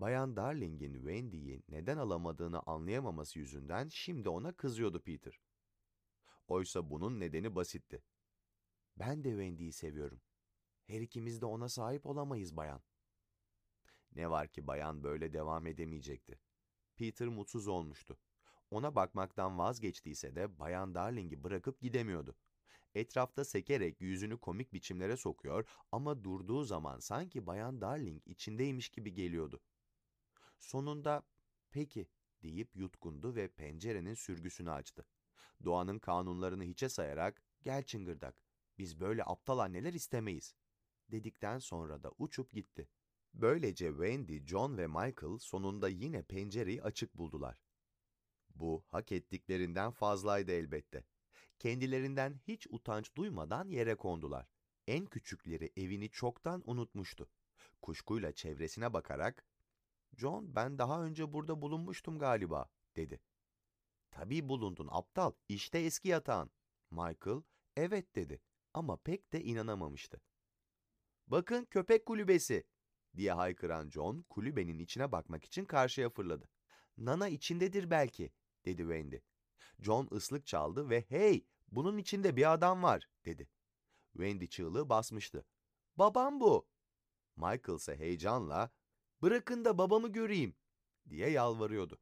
Bayan Darling'in Wendy'yi neden alamadığını anlayamaması yüzünden şimdi ona kızıyordu Peter. Oysa bunun nedeni basitti. Ben de Wendy'yi seviyorum. Her ikimiz de ona sahip olamayız bayan. Ne var ki bayan böyle devam edemeyecekti. Peter mutsuz olmuştu. Ona bakmaktan vazgeçtiyse de bayan Darling'i bırakıp gidemiyordu. Etrafta sekerek yüzünü komik biçimlere sokuyor ama durduğu zaman sanki bayan Darling içindeymiş gibi geliyordu. Sonunda peki deyip yutkundu ve pencerenin sürgüsünü açtı. Doğanın kanunlarını hiçe sayarak, gel çıngırdak, biz böyle aptal anneler istemeyiz, dedikten sonra da uçup gitti. Böylece Wendy, John ve Michael sonunda yine pencereyi açık buldular. Bu hak ettiklerinden fazlaydı elbette. Kendilerinden hiç utanç duymadan yere kondular. En küçükleri evini çoktan unutmuştu. Kuşkuyla çevresine bakarak, ''John, ben daha önce burada bulunmuştum galiba.'' dedi. ''Tabii bulundun aptal, işte eski yatağın.'' Michael, ''Evet.'' dedi ama pek de inanamamıştı. ''Bakın köpek kulübesi!'' diye haykıran John, kulübenin içine bakmak için karşıya fırladı. ''Nana içindedir belki.'' dedi Wendy. John ıslık çaldı ve ''Hey, bunun içinde bir adam var.'' dedi. Wendy çığlığı basmıştı. ''Babam bu!'' Michael ise heyecanla ''Bırakın da babamı göreyim.'' diye yalvarıyordu.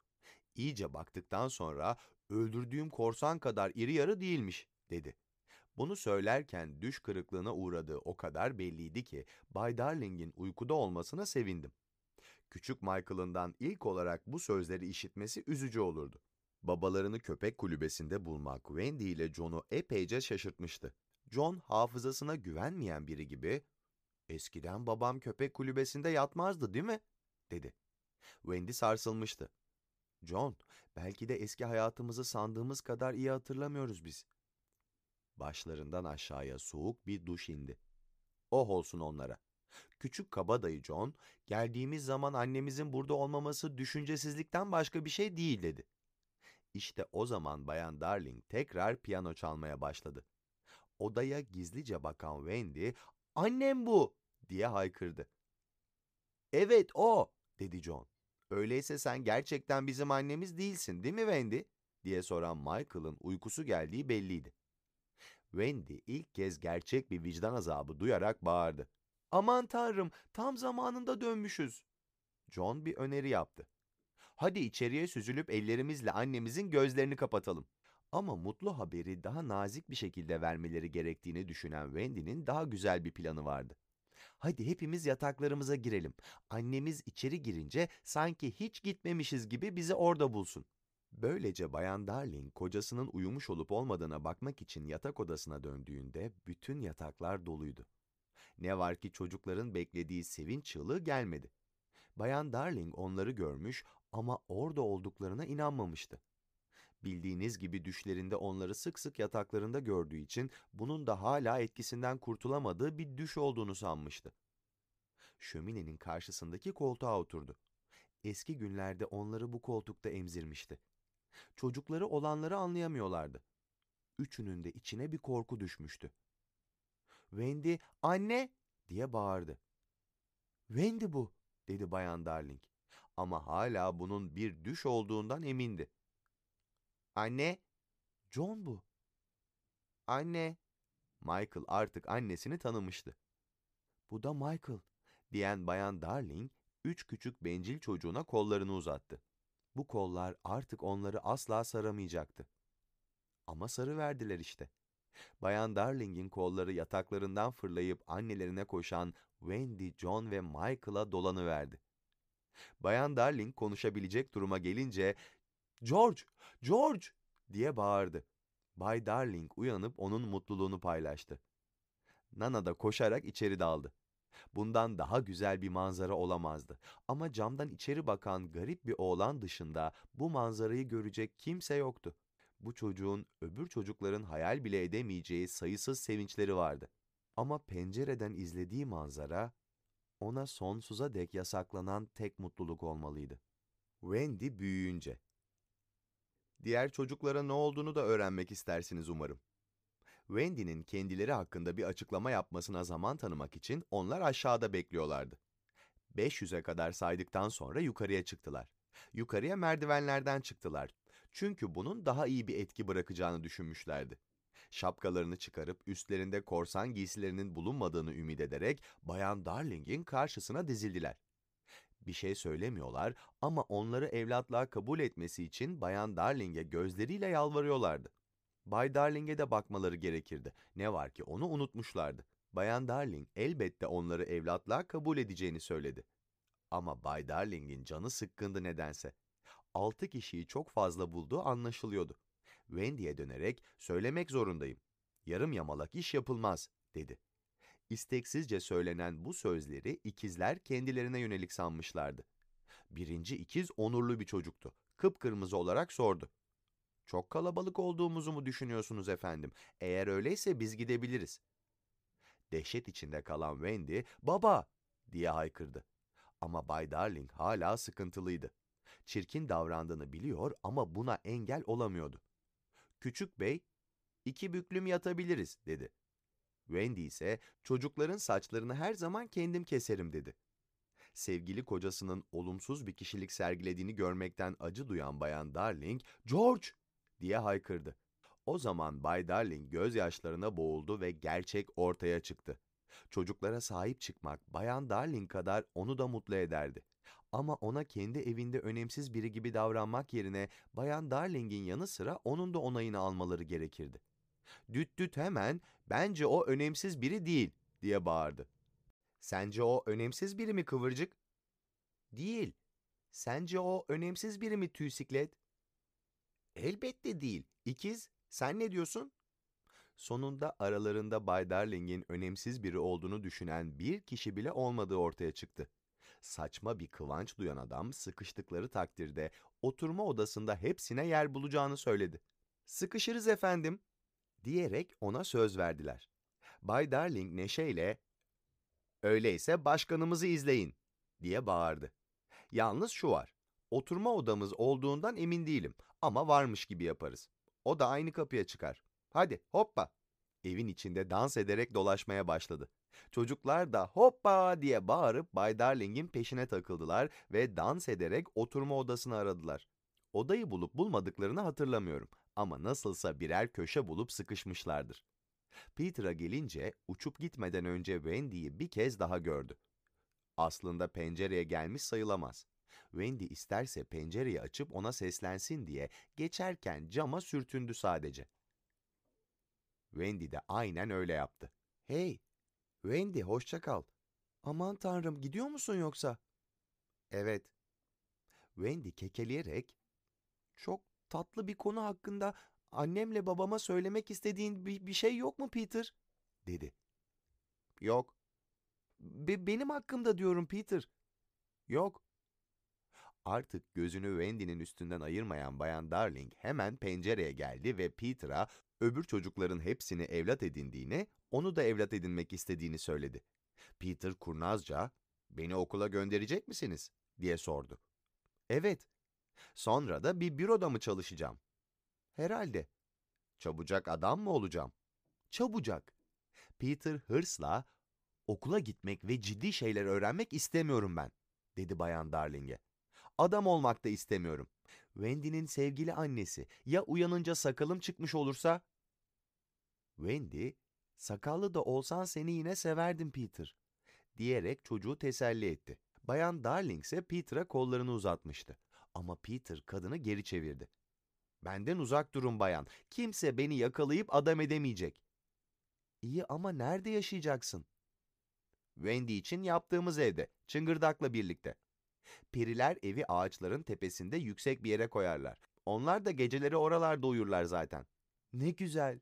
İyice baktıktan sonra öldürdüğüm korsan kadar iri yarı değilmiş dedi. Bunu söylerken düş kırıklığına uğradığı o kadar belliydi ki Bay Darling'in uykuda olmasına sevindim. Küçük Michael'ından ilk olarak bu sözleri işitmesi üzücü olurdu. Babalarını köpek kulübesinde bulmak Wendy ile John'u epeyce şaşırtmıştı. John hafızasına güvenmeyen biri gibi ''Eskiden babam köpek kulübesinde yatmazdı değil mi?'' dedi. Wendy sarsılmıştı. ''John, belki de eski hayatımızı sandığımız kadar iyi hatırlamıyoruz biz.'' Başlarından aşağıya soğuk bir duş indi. Oh olsun onlara. Küçük kabadayı John, geldiğimiz zaman annemizin burada olmaması düşüncesizlikten başka bir şey değil dedi. İşte o zaman Bayan Darling tekrar piyano çalmaya başladı. Odaya gizlice bakan Wendy, annem bu diye haykırdı. Evet o dedi John. Öyleyse sen gerçekten bizim annemiz değilsin değil mi Wendy? diye soran Michael'ın uykusu geldiği belliydi. Wendy ilk kez gerçek bir vicdan azabı duyarak bağırdı. Aman tanrım tam zamanında dönmüşüz. John bir öneri yaptı. Hadi içeriye süzülüp ellerimizle annemizin gözlerini kapatalım. Ama mutlu haberi daha nazik bir şekilde vermeleri gerektiğini düşünen Wendy'nin daha güzel bir planı vardı. Hadi hepimiz yataklarımıza girelim. Annemiz içeri girince sanki hiç gitmemişiz gibi bizi orada bulsun. Böylece Bayan Darling kocasının uyumuş olup olmadığına bakmak için yatak odasına döndüğünde bütün yataklar doluydu. Ne var ki çocukların beklediği sevinç çığlığı gelmedi. Bayan Darling onları görmüş ama orada olduklarına inanmamıştı. Bildiğiniz gibi düşlerinde onları sık sık yataklarında gördüğü için bunun da hala etkisinden kurtulamadığı bir düş olduğunu sanmıştı. Şöminenin karşısındaki koltuğa oturdu. Eski günlerde onları bu koltukta emzirmişti. Çocukları olanları anlayamıyorlardı. Üçünün de içine bir korku düşmüştü. Wendy, anne diye bağırdı. Wendy bu, dedi Bayan Darling. Ama hala bunun bir düş olduğundan emindi. Anne, John bu. Anne, Michael artık annesini tanımıştı. Bu da Michael, diyen Bayan Darling, üç küçük bencil çocuğuna kollarını uzattı. Bu kollar artık onları asla saramayacaktı. Ama sarı verdiler işte. Bayan Darling'in kolları yataklarından fırlayıp annelerine koşan Wendy, John ve Michael'a dolanıverdi. Bayan Darling konuşabilecek duruma gelince "George, George!" diye bağırdı. Bay Darling uyanıp onun mutluluğunu paylaştı. Nana da koşarak içeri daldı. Bundan daha güzel bir manzara olamazdı. Ama camdan içeri bakan garip bir oğlan dışında bu manzarayı görecek kimse yoktu. Bu çocuğun öbür çocukların hayal bile edemeyeceği sayısız sevinçleri vardı. Ama pencereden izlediği manzara ona sonsuza dek yasaklanan tek mutluluk olmalıydı. Wendy büyüyünce. Diğer çocuklara ne olduğunu da öğrenmek istersiniz umarım. Wendy'nin kendileri hakkında bir açıklama yapmasına zaman tanımak için onlar aşağıda bekliyorlardı. 500'e kadar saydıktan sonra yukarıya çıktılar. Yukarıya merdivenlerden çıktılar. Çünkü bunun daha iyi bir etki bırakacağını düşünmüşlerdi. Şapkalarını çıkarıp üstlerinde korsan giysilerinin bulunmadığını ümit ederek Bayan Darling'in karşısına dizildiler. Bir şey söylemiyorlar ama onları evlatlığa kabul etmesi için Bayan Darling'e gözleriyle yalvarıyorlardı. Bay Darling'e de bakmaları gerekirdi. Ne var ki onu unutmuşlardı. Bayan Darling elbette onları evlatlığa kabul edeceğini söyledi. Ama Bay Darling'in canı sıkkındı nedense. altı kişiyi çok fazla bulduğu anlaşılıyordu. Wendy'ye dönerek söylemek zorundayım. Yarım yamalak iş yapılmaz, dedi. İsteksizce söylenen bu sözleri ikizler kendilerine yönelik sanmışlardı. Birinci ikiz onurlu bir çocuktu. Kıpkırmızı olarak sordu. Çok kalabalık olduğumuzu mu düşünüyorsunuz efendim? Eğer öyleyse biz gidebiliriz. Dehşet içinde kalan Wendy, baba diye haykırdı. Ama Bay Darling hala sıkıntılıydı. Çirkin davrandığını biliyor ama buna engel olamıyordu. Küçük bey, iki büklüm yatabiliriz dedi. Wendy ise çocukların saçlarını her zaman kendim keserim dedi. Sevgili kocasının olumsuz bir kişilik sergilediğini görmekten acı duyan bayan Darling, George diye haykırdı. O zaman Bay Darling gözyaşlarına boğuldu ve gerçek ortaya çıktı. Çocuklara sahip çıkmak Bayan Darling kadar onu da mutlu ederdi. Ama ona kendi evinde önemsiz biri gibi davranmak yerine Bayan Darling'in yanı sıra onun da onayını almaları gerekirdi. Düt düt hemen bence o önemsiz biri değil diye bağırdı. Sence o önemsiz biri mi kıvırcık? Değil. Sence o önemsiz biri mi tüysiklet? Elbette değil. İkiz, sen ne diyorsun? Sonunda aralarında Bay Darling'in önemsiz biri olduğunu düşünen bir kişi bile olmadığı ortaya çıktı. Saçma bir kıvanç duyan adam sıkıştıkları takdirde oturma odasında hepsine yer bulacağını söyledi. Sıkışırız efendim, diyerek ona söz verdiler. Bay Darling neşeyle, öyleyse başkanımızı izleyin, diye bağırdı. Yalnız şu var, oturma odamız olduğundan emin değilim ama varmış gibi yaparız. O da aynı kapıya çıkar. Hadi hoppa. Evin içinde dans ederek dolaşmaya başladı. Çocuklar da hoppa diye bağırıp Bay Darling'in peşine takıldılar ve dans ederek oturma odasını aradılar. Odayı bulup bulmadıklarını hatırlamıyorum ama nasılsa birer köşe bulup sıkışmışlardır. Peter'a gelince uçup gitmeden önce Wendy'yi bir kez daha gördü. Aslında pencereye gelmiş sayılamaz. Wendy isterse pencereyi açıp ona seslensin diye geçerken cama sürtündü sadece. Wendy de aynen öyle yaptı. Hey, Wendy hoşça kal. Aman tanrım gidiyor musun yoksa? Evet. Wendy kekeleyerek, çok tatlı bir konu hakkında annemle babama söylemek istediğin bir, bir şey yok mu Peter? dedi. Yok. Be benim hakkımda diyorum Peter. Yok. Artık gözünü Wendy'nin üstünden ayırmayan Bayan Darling hemen pencereye geldi ve Peter'a öbür çocukların hepsini evlat edindiğini, onu da evlat edinmek istediğini söyledi. Peter kurnazca, "Beni okula gönderecek misiniz?" diye sordu. "Evet." Sonra da bir büroda mı çalışacağım? Herhalde. Çabucak adam mı olacağım? Çabucak. Peter hırsla, okula gitmek ve ciddi şeyler öğrenmek istemiyorum ben, dedi Bayan Darling'e. Adam olmak da istemiyorum. Wendy'nin sevgili annesi ya uyanınca sakalım çıkmış olursa? Wendy, sakallı da olsan seni yine severdim Peter, diyerek çocuğu teselli etti. Bayan Darling ise Peter'a kollarını uzatmıştı. Ama Peter kadını geri çevirdi. Benden uzak durun bayan. Kimse beni yakalayıp adam edemeyecek. İyi ama nerede yaşayacaksın? Wendy için yaptığımız evde, çıngırdakla birlikte. Periler evi ağaçların tepesinde yüksek bir yere koyarlar. Onlar da geceleri oralarda uyurlar zaten. Ne güzel.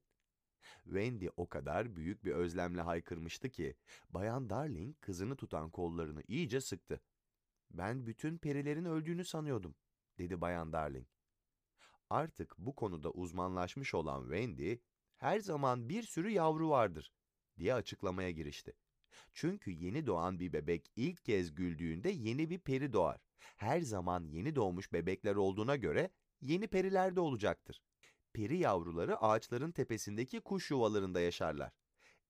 Wendy o kadar büyük bir özlemle haykırmıştı ki, Bayan Darling kızını tutan kollarını iyice sıktı. Ben bütün perilerin öldüğünü sanıyordum, dedi Bayan Darling. Artık bu konuda uzmanlaşmış olan Wendy, her zaman bir sürü yavru vardır, diye açıklamaya girişti. Çünkü yeni doğan bir bebek ilk kez güldüğünde yeni bir peri doğar. Her zaman yeni doğmuş bebekler olduğuna göre yeni periler de olacaktır. Peri yavruları ağaçların tepesindeki kuş yuvalarında yaşarlar.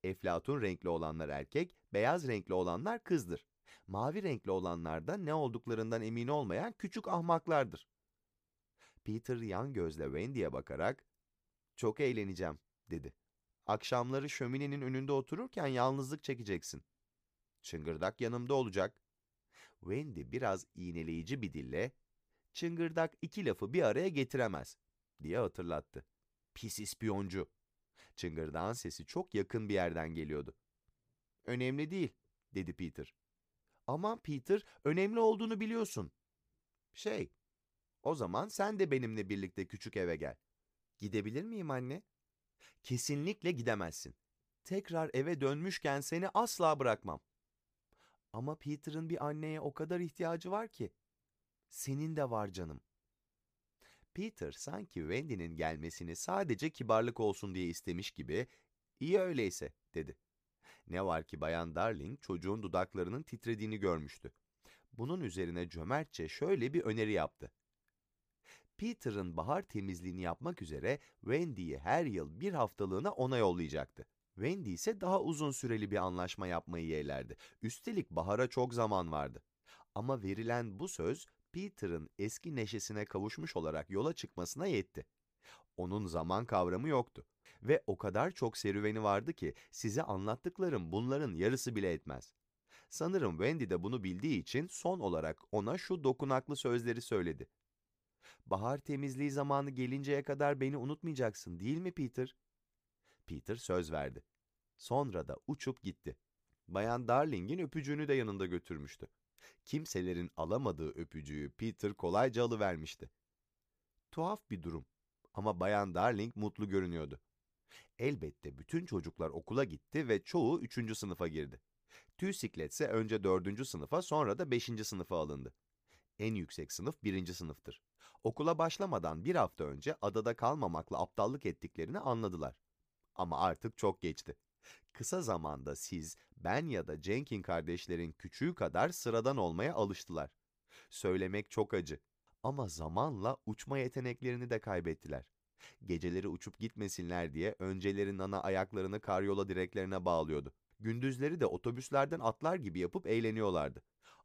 Eflatun renkli olanlar erkek, beyaz renkli olanlar kızdır. Mavi renkli olanlar da ne olduklarından emin olmayan küçük ahmaklardır. Peter yan gözle Wendy'ye bakarak, ''Çok eğleneceğim.'' dedi. Akşamları şöminenin önünde otururken yalnızlık çekeceksin. Çıngırdak yanımda olacak. Wendy biraz iğneleyici bir dille, çıngırdak iki lafı bir araya getiremez, diye hatırlattı. Pis ispiyoncu. Çıngırdağın sesi çok yakın bir yerden geliyordu. Önemli değil, dedi Peter. Aman Peter, önemli olduğunu biliyorsun. Şey, O zaman sen de benimle birlikte küçük eve gel. Gidebilir miyim anne? Kesinlikle gidemezsin. Tekrar eve dönmüşken seni asla bırakmam. Ama Peter'ın bir anneye o kadar ihtiyacı var ki. Senin de var canım. Peter sanki Wendy'nin gelmesini sadece kibarlık olsun diye istemiş gibi, iyi öyleyse dedi. Ne var ki Bayan Darling çocuğun dudaklarının titrediğini görmüştü. Bunun üzerine cömertçe şöyle bir öneri yaptı. Peter'ın bahar temizliğini yapmak üzere Wendy'yi her yıl bir haftalığına ona yollayacaktı. Wendy ise daha uzun süreli bir anlaşma yapmayı yeğlerdi. Üstelik bahara çok zaman vardı. Ama verilen bu söz Peter'ın eski neşesine kavuşmuş olarak yola çıkmasına yetti. Onun zaman kavramı yoktu. Ve o kadar çok serüveni vardı ki size anlattıklarım bunların yarısı bile etmez. Sanırım Wendy de bunu bildiği için son olarak ona şu dokunaklı sözleri söyledi. Bahar temizliği zamanı gelinceye kadar beni unutmayacaksın değil mi Peter? Peter söz verdi. Sonra da uçup gitti. Bayan Darling'in öpücüğünü de yanında götürmüştü. Kimselerin alamadığı öpücüğü Peter kolayca alıvermişti. Tuhaf bir durum ama Bayan Darling mutlu görünüyordu. Elbette bütün çocuklar okula gitti ve çoğu üçüncü sınıfa girdi. Tüysiklet ise önce dördüncü sınıfa sonra da beşinci sınıfa alındı. En yüksek sınıf birinci sınıftır. Okula başlamadan bir hafta önce adada kalmamakla aptallık ettiklerini anladılar. Ama artık çok geçti. Kısa zamanda siz, ben ya da Jenkin kardeşlerin küçüğü kadar sıradan olmaya alıştılar. Söylemek çok acı. Ama zamanla uçma yeteneklerini de kaybettiler. Geceleri uçup gitmesinler diye önceleri Nana ayaklarını karyola direklerine bağlıyordu. Gündüzleri de otobüslerden atlar gibi yapıp eğleniyorlardı.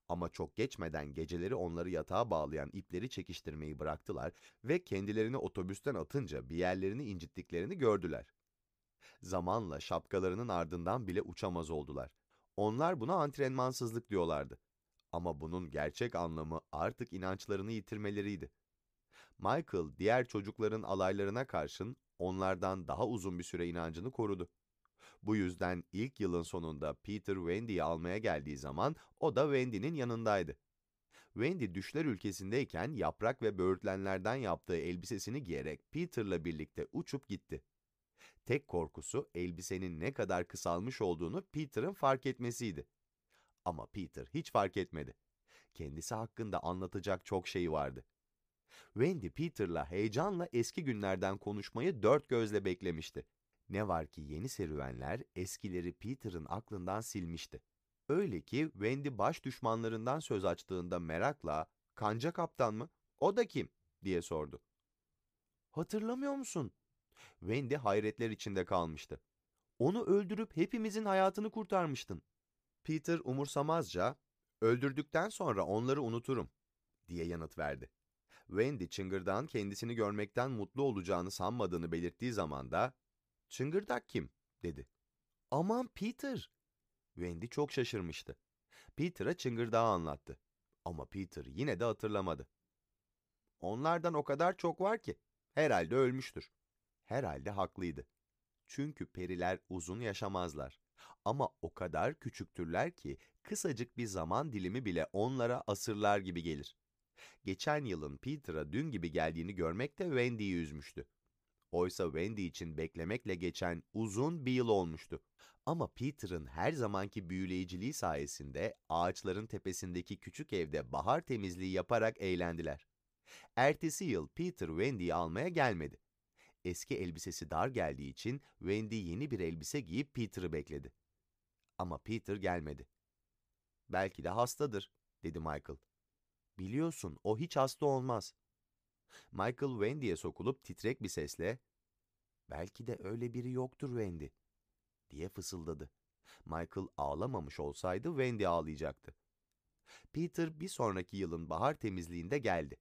Ama çok geçmeden geceleri onları yatağa bağlayan ipleri çekiştirmeyi bıraktılar ve kendilerini otobüsten atınca bir yerlerini incittiklerini gördüler. Zamanla şapkalarının ardından bile uçamaz oldular. Onlar buna antrenmansızlık diyorlardı. Ama bunun gerçek anlamı artık inançlarını yitirmeleriydi. Michael diğer çocukların alaylarına karşın onlardan daha uzun bir süre inancını korudu. Bu yüzden ilk yılın sonunda Peter Wendy'yi almaya geldiği zaman o da Wendy'nin yanındaydı. Wendy düşler ülkesindeyken yaprak ve böğürtlenlerden yaptığı elbisesini giyerek Peter'la birlikte uçup gitti. Tek korkusu elbisenin ne kadar kısalmış olduğunu Peter'ın fark etmesiydi. Ama Peter hiç fark etmedi. Kendisi hakkında anlatacak çok şey vardı. Wendy Peter'la heyecanla eski günlerden konuşmayı dört gözle beklemişti. Ne var ki yeni serüvenler eskileri Peter'ın aklından silmişti. Öyle ki Wendy baş düşmanlarından söz açtığında merakla "Kanca kaptan mı? O da kim?" diye sordu. "Hatırlamıyor musun?" Wendy hayretler içinde kalmıştı. "Onu öldürüp hepimizin hayatını kurtarmıştın." Peter umursamazca "Öldürdükten sonra onları unuturum." diye yanıt verdi. Wendy çıngırdağın kendisini görmekten mutlu olacağını sanmadığını belirttiği zaman da Çıngırdak kim? dedi. Aman Peter! Wendy çok şaşırmıştı. Peter'a çıngırdağı anlattı. Ama Peter yine de hatırlamadı. Onlardan o kadar çok var ki. Herhalde ölmüştür. Herhalde haklıydı. Çünkü periler uzun yaşamazlar. Ama o kadar küçüktürler ki kısacık bir zaman dilimi bile onlara asırlar gibi gelir. Geçen yılın Peter'a dün gibi geldiğini görmek de Wendy'yi üzmüştü. Oysa Wendy için beklemekle geçen uzun bir yıl olmuştu. Ama Peter'ın her zamanki büyüleyiciliği sayesinde ağaçların tepesindeki küçük evde bahar temizliği yaparak eğlendiler. Ertesi yıl Peter Wendy'yi almaya gelmedi. Eski elbisesi dar geldiği için Wendy yeni bir elbise giyip Peter'ı bekledi. Ama Peter gelmedi. Belki de hastadır, dedi Michael. Biliyorsun o hiç hasta olmaz. Michael Wendy'ye sokulup titrek bir sesle ''Belki de öyle biri yoktur Wendy'' diye fısıldadı. Michael ağlamamış olsaydı Wendy ağlayacaktı. Peter bir sonraki yılın bahar temizliğinde geldi.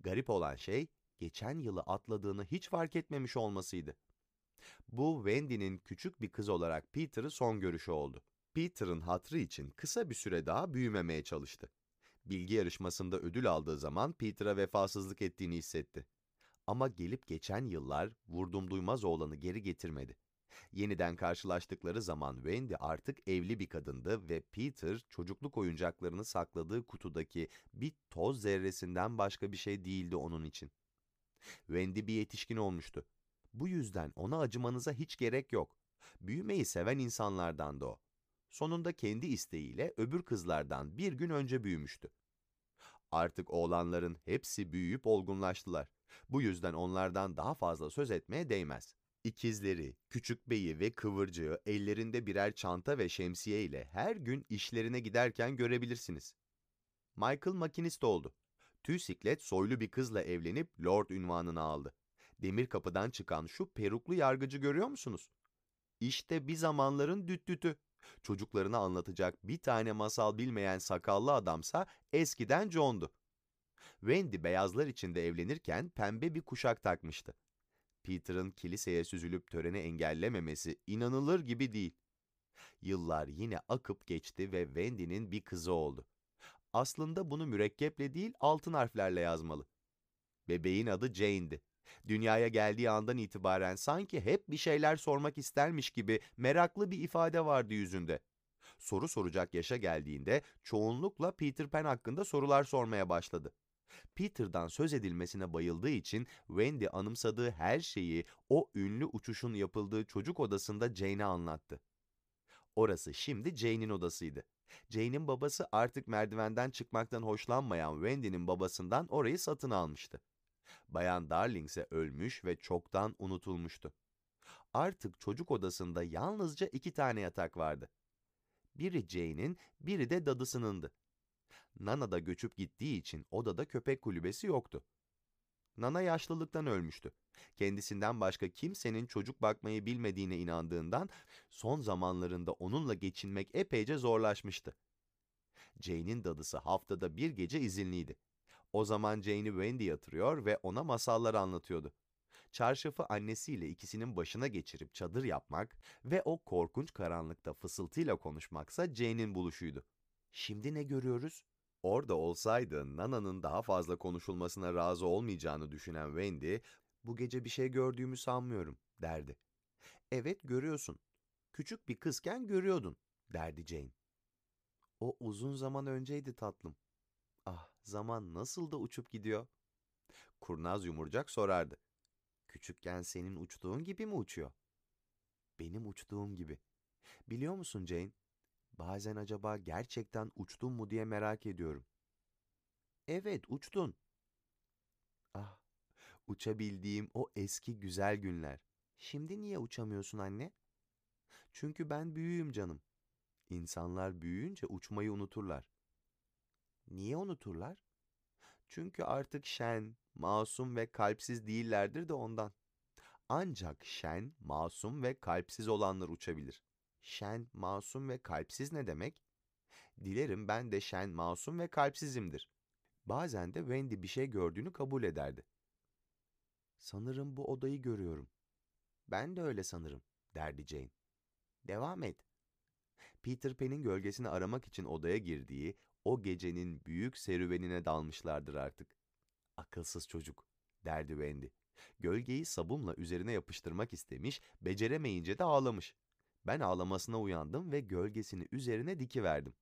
Garip olan şey geçen yılı atladığını hiç fark etmemiş olmasıydı. Bu Wendy'nin küçük bir kız olarak Peter'ı son görüşü oldu. Peter'ın hatrı için kısa bir süre daha büyümemeye çalıştı. Bilgi yarışmasında ödül aldığı zaman Peter'a vefasızlık ettiğini hissetti. Ama gelip geçen yıllar vurdum duymaz oğlanı geri getirmedi. Yeniden karşılaştıkları zaman Wendy artık evli bir kadındı ve Peter çocukluk oyuncaklarını sakladığı kutudaki bir toz zerresinden başka bir şey değildi onun için. Wendy bir yetişkin olmuştu. Bu yüzden ona acımanıza hiç gerek yok. Büyümeyi seven insanlardandı o. Sonunda kendi isteğiyle öbür kızlardan bir gün önce büyümüştü. Artık oğlanların hepsi büyüyüp olgunlaştılar. Bu yüzden onlardan daha fazla söz etmeye değmez. İkizleri, Küçük Bey'i ve Kıvırcığı ellerinde birer çanta ve şemsiye ile her gün işlerine giderken görebilirsiniz. Michael makinist oldu. Tüysiklet soylu bir kızla evlenip Lord ünvanını aldı. Demir kapıdan çıkan şu peruklu yargıcı görüyor musunuz? İşte bir zamanların düttütü. Çocuklarına anlatacak bir tane masal bilmeyen sakallı adamsa eskiden John'du. Wendy beyazlar içinde evlenirken pembe bir kuşak takmıştı. Peter'ın kiliseye süzülüp töreni engellememesi inanılır gibi değil. Yıllar yine akıp geçti ve Wendy'nin bir kızı oldu. Aslında bunu mürekkeple değil altın harflerle yazmalı. Bebeğin adı Jane'di. Dünyaya geldiği andan itibaren sanki hep bir şeyler sormak istermiş gibi meraklı bir ifade vardı yüzünde. Soru soracak yaşa geldiğinde çoğunlukla Peter Pan hakkında sorular sormaya başladı. Peter'dan söz edilmesine bayıldığı için Wendy anımsadığı her şeyi o ünlü uçuşun yapıldığı çocuk odasında Jane'e anlattı. Orası şimdi Jane'in odasıydı. Jane'in babası artık merdivenden çıkmaktan hoşlanmayan Wendy'nin babasından orayı satın almıştı. Bayan Darling ise ölmüş ve çoktan unutulmuştu. Artık çocuk odasında yalnızca iki tane yatak vardı. Biri Jane'in, biri de dadısınındı. Nana da göçüp gittiği için odada köpek kulübesi yoktu. Nana yaşlılıktan ölmüştü. Kendisinden başka kimsenin çocuk bakmayı bilmediğine inandığından son zamanlarında onunla geçinmek epeyce zorlaşmıştı. Jane'in dadısı haftada bir gece izinliydi. O zaman Jane'i Wendy yatırıyor ve ona masallar anlatıyordu. Çarşafı annesiyle ikisinin başına geçirip çadır yapmak ve o korkunç karanlıkta fısıltıyla konuşmaksa Jane'in buluşuydu. Şimdi ne görüyoruz? Orada olsaydı Nana'nın daha fazla konuşulmasına razı olmayacağını düşünen Wendy, bu gece bir şey gördüğümü sanmıyorum derdi. Evet görüyorsun. Küçük bir kızken görüyordun derdi Jane. O uzun zaman önceydi tatlım. Ah zaman nasıl da uçup gidiyor. Kurnaz yumurcak sorardı. Küçükken senin uçtuğun gibi mi uçuyor? Benim uçtuğum gibi. Biliyor musun Jane? Bazen acaba gerçekten uçtum mu diye merak ediyorum. Evet, uçtun. Uçabildiğim o eski güzel günler. Şimdi niye uçamıyorsun anne? Çünkü ben büyüğüm canım. İnsanlar büyüyünce uçmayı unuturlar. Niye unuturlar? Çünkü artık şen, masum ve kalpsiz değillerdir de ondan. Ancak şen, masum ve kalpsiz olanlar uçabilir. Şen, masum ve kalpsiz ne demek? Dilerim ben de şen, masum ve kalpsizimdir. Bazen de Wendy bir şey gördüğünü kabul ederdi. Sanırım bu odayı görüyorum. Ben de öyle sanırım, derdi Jane. Devam et. Peter Pan'in gölgesini aramak için odaya girdiği o gecenin büyük serüvenine dalmışlardır artık. Akılsız çocuk, derdi Wendy. Gölgeyi sabunla üzerine yapıştırmak istemiş, beceremeyince de ağlamış. Ben ağlamasına uyandım ve gölgesini üzerine dikiverdim.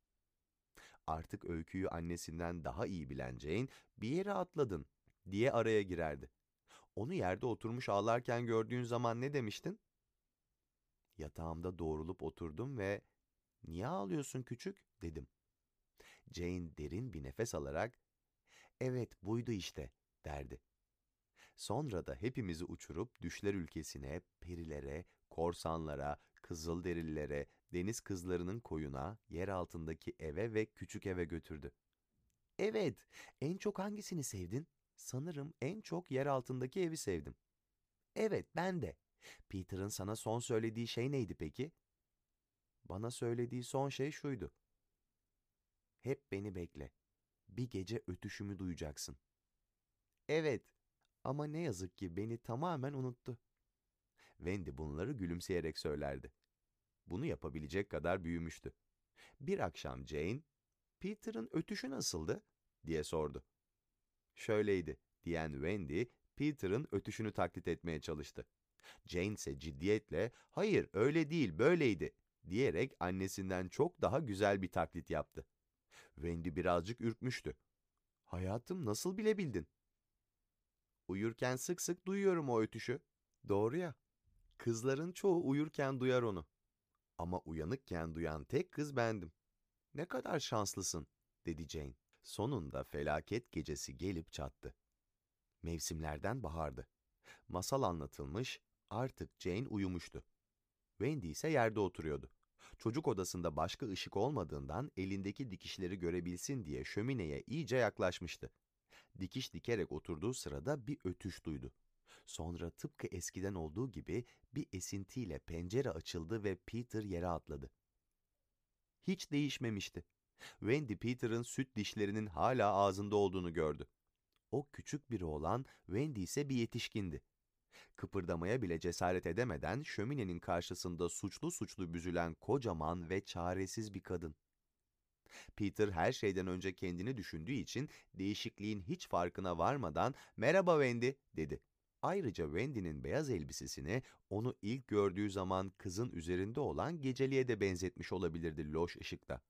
Artık öyküyü annesinden daha iyi bilen Jane, bir yere atladın diye araya girerdi. Onu yerde oturmuş ağlarken gördüğün zaman ne demiştin? Yatağımda doğrulup oturdum ve ''Niye ağlıyorsun küçük?'' dedim. Jane derin bir nefes alarak ''Evet buydu işte'' derdi. Sonra da hepimizi uçurup düşler ülkesine, perilere, korsanlara, kızılderililere, deniz kızlarının koyuna, yer altındaki eve ve küçük eve götürdü. Evet, en çok hangisini sevdin? Sanırım en çok yer altındaki evi sevdim. Evet, ben de. Peter'ın sana son söylediği şey neydi peki? Bana söylediği son şey şuydu. Hep beni bekle. Bir gece ötüşümü duyacaksın. Evet, ama ne yazık ki beni tamamen unuttu. Wendy bunları gülümseyerek söylerdi. Bunu yapabilecek kadar büyümüştü. Bir akşam Jane, Peter'ın ötüşü nasıldı? diye sordu. Şöyleydi diyen Wendy, Peter'ın ötüşünü taklit etmeye çalıştı. Jane ise ciddiyetle hayır öyle değil böyleydi diyerek annesinden çok daha güzel bir taklit yaptı. Wendy birazcık ürkmüştü. Hayatım nasıl bilebildin? Uyurken sık sık duyuyorum o ötüşü. Doğru ya. Kızların çoğu uyurken duyar onu. Ama uyanıkken duyan tek kız bendim. Ne kadar şanslısın, dedi Jane. Sonunda felaket gecesi gelip çattı. Mevsimlerden bahardı. Masal anlatılmış, artık Jane uyumuştu. Wendy ise yerde oturuyordu. Çocuk odasında başka ışık olmadığından elindeki dikişleri görebilsin diye şömineye iyice yaklaşmıştı. Dikiş dikerek oturduğu sırada bir ötüş duydu. Sonra tıpkı eskiden olduğu gibi bir esintiyle pencere açıldı ve Peter yere atladı. Hiç değişmemişti. Wendy Peter'ın süt dişlerinin hala ağzında olduğunu gördü. O küçük biri olan Wendy ise bir yetişkindi. Kıpırdamaya bile cesaret edemeden şöminenin karşısında suçlu suçlu büzülen kocaman ve çaresiz bir kadın. Peter her şeyden önce kendini düşündüğü için değişikliğin hiç farkına varmadan "Merhaba Wendy." dedi. Ayrıca Wendy'nin beyaz elbisesini onu ilk gördüğü zaman kızın üzerinde olan geceliğe de benzetmiş olabilirdi loş ışıkta.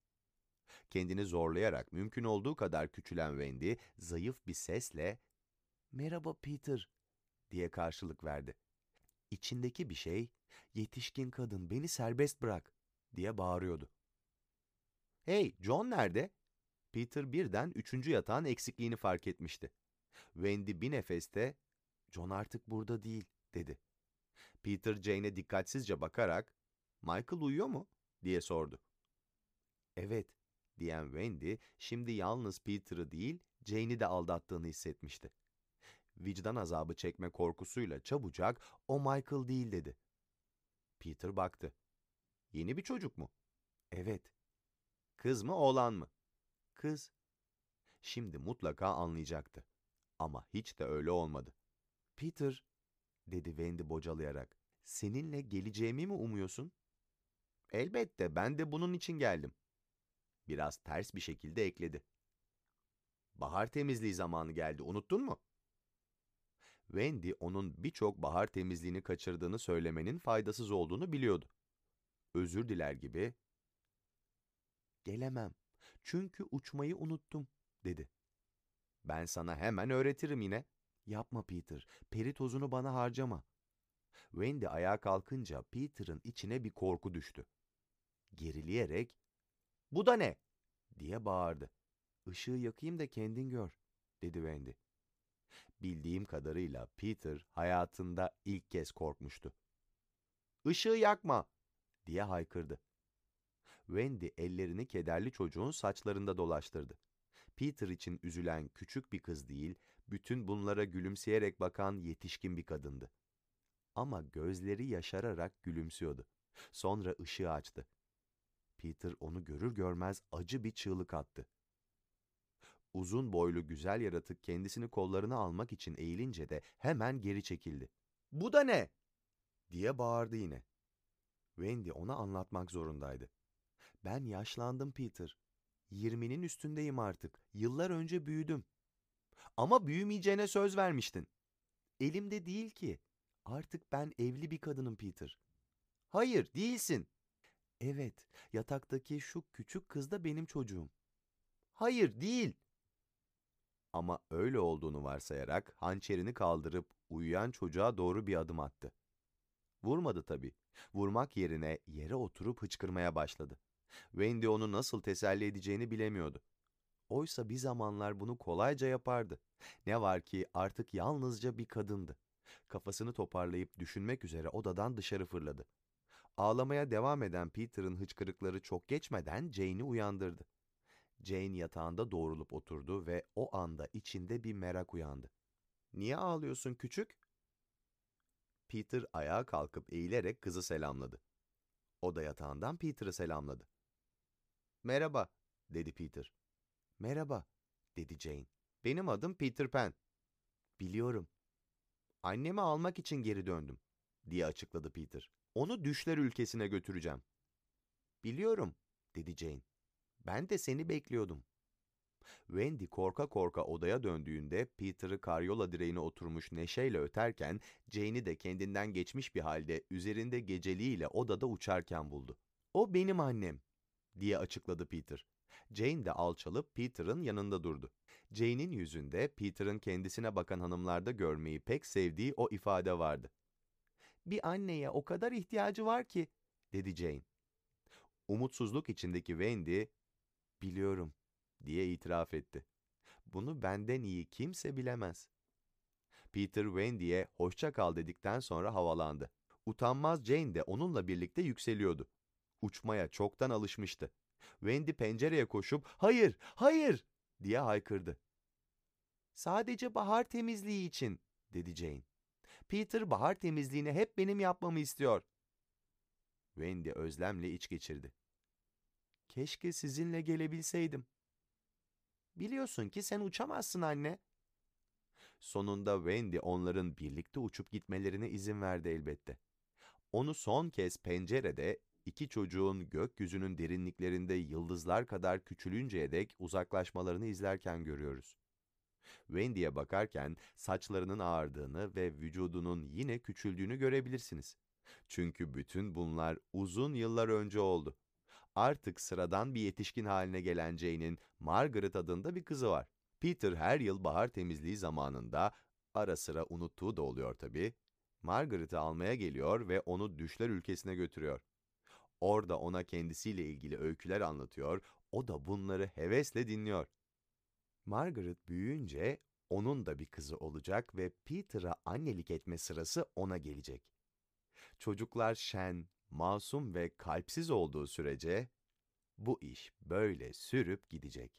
Kendini zorlayarak mümkün olduğu kadar küçülen Wendy zayıf bir sesle "Merhaba Peter." diye karşılık verdi. İçindeki bir şey, "Yetişkin kadın beni serbest bırak." diye bağırıyordu. "Hey, John nerede?" Peter birden üçüncü yatağın eksikliğini fark etmişti. Wendy bir nefeste, "John artık burada değil." dedi. Peter Jane'e dikkatsizce bakarak, "Michael uyuyor mu?" diye sordu. "Evet." Diyen Wendy, şimdi yalnız Peter'ı değil, Jane'i de aldattığını hissetmişti. Vicdan azabı çekme korkusuyla çabucak, "O Michael değil." dedi. Peter baktı. "Yeni bir çocuk mu?" "Evet." "Kız mı, oğlan mı?" "Kız." Şimdi mutlaka anlayacaktı. Ama hiç de öyle olmadı. "Peter," dedi Wendy bocalayarak, "seninle geleceğimi mi umuyorsun?" "Elbette, ben de bunun için geldim." Biraz ters bir şekilde ekledi. "Bahar temizliği zamanı geldi, unuttun mu?" Wendy onun birçok bahar temizliğini kaçırdığını söylemenin faydasız olduğunu biliyordu. Özür diler gibi, "Gelemem, çünkü uçmayı unuttum." dedi. "Ben sana hemen öğretirim yine." "Yapma Peter, peri tozunu bana harcama." Wendy ayağa kalkınca Peter'ın içine bir korku düştü. Gerileyerek, "Bu da ne?" diye bağırdı. "Işığı yakayım da kendin gör." dedi Wendy. Bildiğim kadarıyla Peter hayatında ilk kez korkmuştu. "Işığı yakma!" diye haykırdı. Wendy ellerini kederli çocuğun saçlarında dolaştırdı. Peter için üzülen küçük bir kız değil, bütün bunlara gülümseyerek bakan yetişkin bir kadındı. Ama gözleri yaşararak gülümsüyordu. Sonra ışığı açtı. Peter onu görür görmez acı bir çığlık attı. Uzun boylu güzel yaratık kendisini kollarına almak için eğilince de hemen geri çekildi. "Bu da ne?" diye bağırdı yine. Wendy ona anlatmak zorundaydı. "Ben yaşlandım Peter. Yirminin üstündeyim artık. Yıllar önce büyüdüm. Ama büyümeyeceğine söz vermiştin. Elimde değil ki. Artık ben evli bir kadınım Peter. Hayır, değilsin. Evet, yataktaki şu küçük kız da benim çocuğum. Hayır, değil. Ama öyle olduğunu varsayarak hançerini kaldırıp uyuyan çocuğa doğru bir adım attı. Vurmadı tabii. Vurmak yerine yere oturup hıçkırmaya başladı. Wendy onu nasıl teselli edeceğini bilemiyordu. Oysa bir zamanlar bunu kolayca yapardı. Ne var ki artık yalnızca bir kadındı. Kafasını toparlayıp düşünmek üzere odadan dışarı fırladı. Ağlamaya devam eden Peter'ın hıçkırıkları çok geçmeden Jane'i uyandırdı. Jane yatağında doğrulup oturdu ve o anda içinde bir merak uyandı. "Niye ağlıyorsun küçük?" Peter ayağa kalkıp eğilerek kızı selamladı. O da yatağından Peter'ı selamladı. "Merhaba," dedi Peter. "Merhaba," dedi Jane. "Benim adım Peter Pan." "Biliyorum." "Annemi almak için geri döndüm," diye açıkladı Peter. "Onu düşler ülkesine götüreceğim." "Biliyorum," dedi Jane. "Ben de seni bekliyordum." Wendy korka korka odaya döndüğünde Peter'ı karyola direğine oturmuş neşeyle öterken Jane'i de kendinden geçmiş bir halde üzerinde geceliğiyle odada uçarken buldu. O benim annem diye açıkladı Peter. Jane de alçalıp Peter'ın yanında durdu. Jane'in yüzünde Peter'ın kendisine bakan hanımlarda görmeyi pek sevdiği o ifade vardı. Bir anneye o kadar ihtiyacı var ki, dedi Jane. Umutsuzluk içindeki Wendy, biliyorum, diye itiraf etti. Bunu benden iyi kimse bilemez. Peter Wendy'ye hoşça kal dedikten sonra havalandı. Utanmaz Jane de onunla birlikte yükseliyordu. Uçmaya çoktan alışmıştı. Wendy pencereye koşup "Hayır, hayır!" diye haykırdı. "Sadece bahar temizliği için." dedi Jane. "Peter bahar temizliğini hep benim yapmamı istiyor." Wendy özlemle iç geçirdi. "Keşke sizinle gelebilseydim." "Biliyorsun ki sen uçamazsın anne." Sonunda Wendy onların birlikte uçup gitmelerine izin verdi elbette. Onu son kez pencerede iki çocuğun gökyüzünün derinliklerinde yıldızlar kadar küçülünceye dek uzaklaşmalarını izlerken görüyoruz. Wendy'ye bakarken saçlarının ağardığını ve vücudunun yine küçüldüğünü görebilirsiniz. Çünkü bütün bunlar uzun yıllar önce oldu. Artık sıradan bir yetişkin haline gelen Jane'in Margaret adında bir kızı var. Peter her yıl bahar temizliği zamanında, ara sıra unuttuğu da oluyor tabii, Margaret'ı almaya geliyor ve onu düşler ülkesine götürüyor. Orada ona kendisiyle ilgili öyküler anlatıyor, o da bunları hevesle dinliyor. Margaret büyüyünce onun da bir kızı olacak ve Peter'a annelik etme sırası ona gelecek. Çocuklar şen, masum ve kalpsiz olduğu sürece bu iş böyle sürüp gidecek.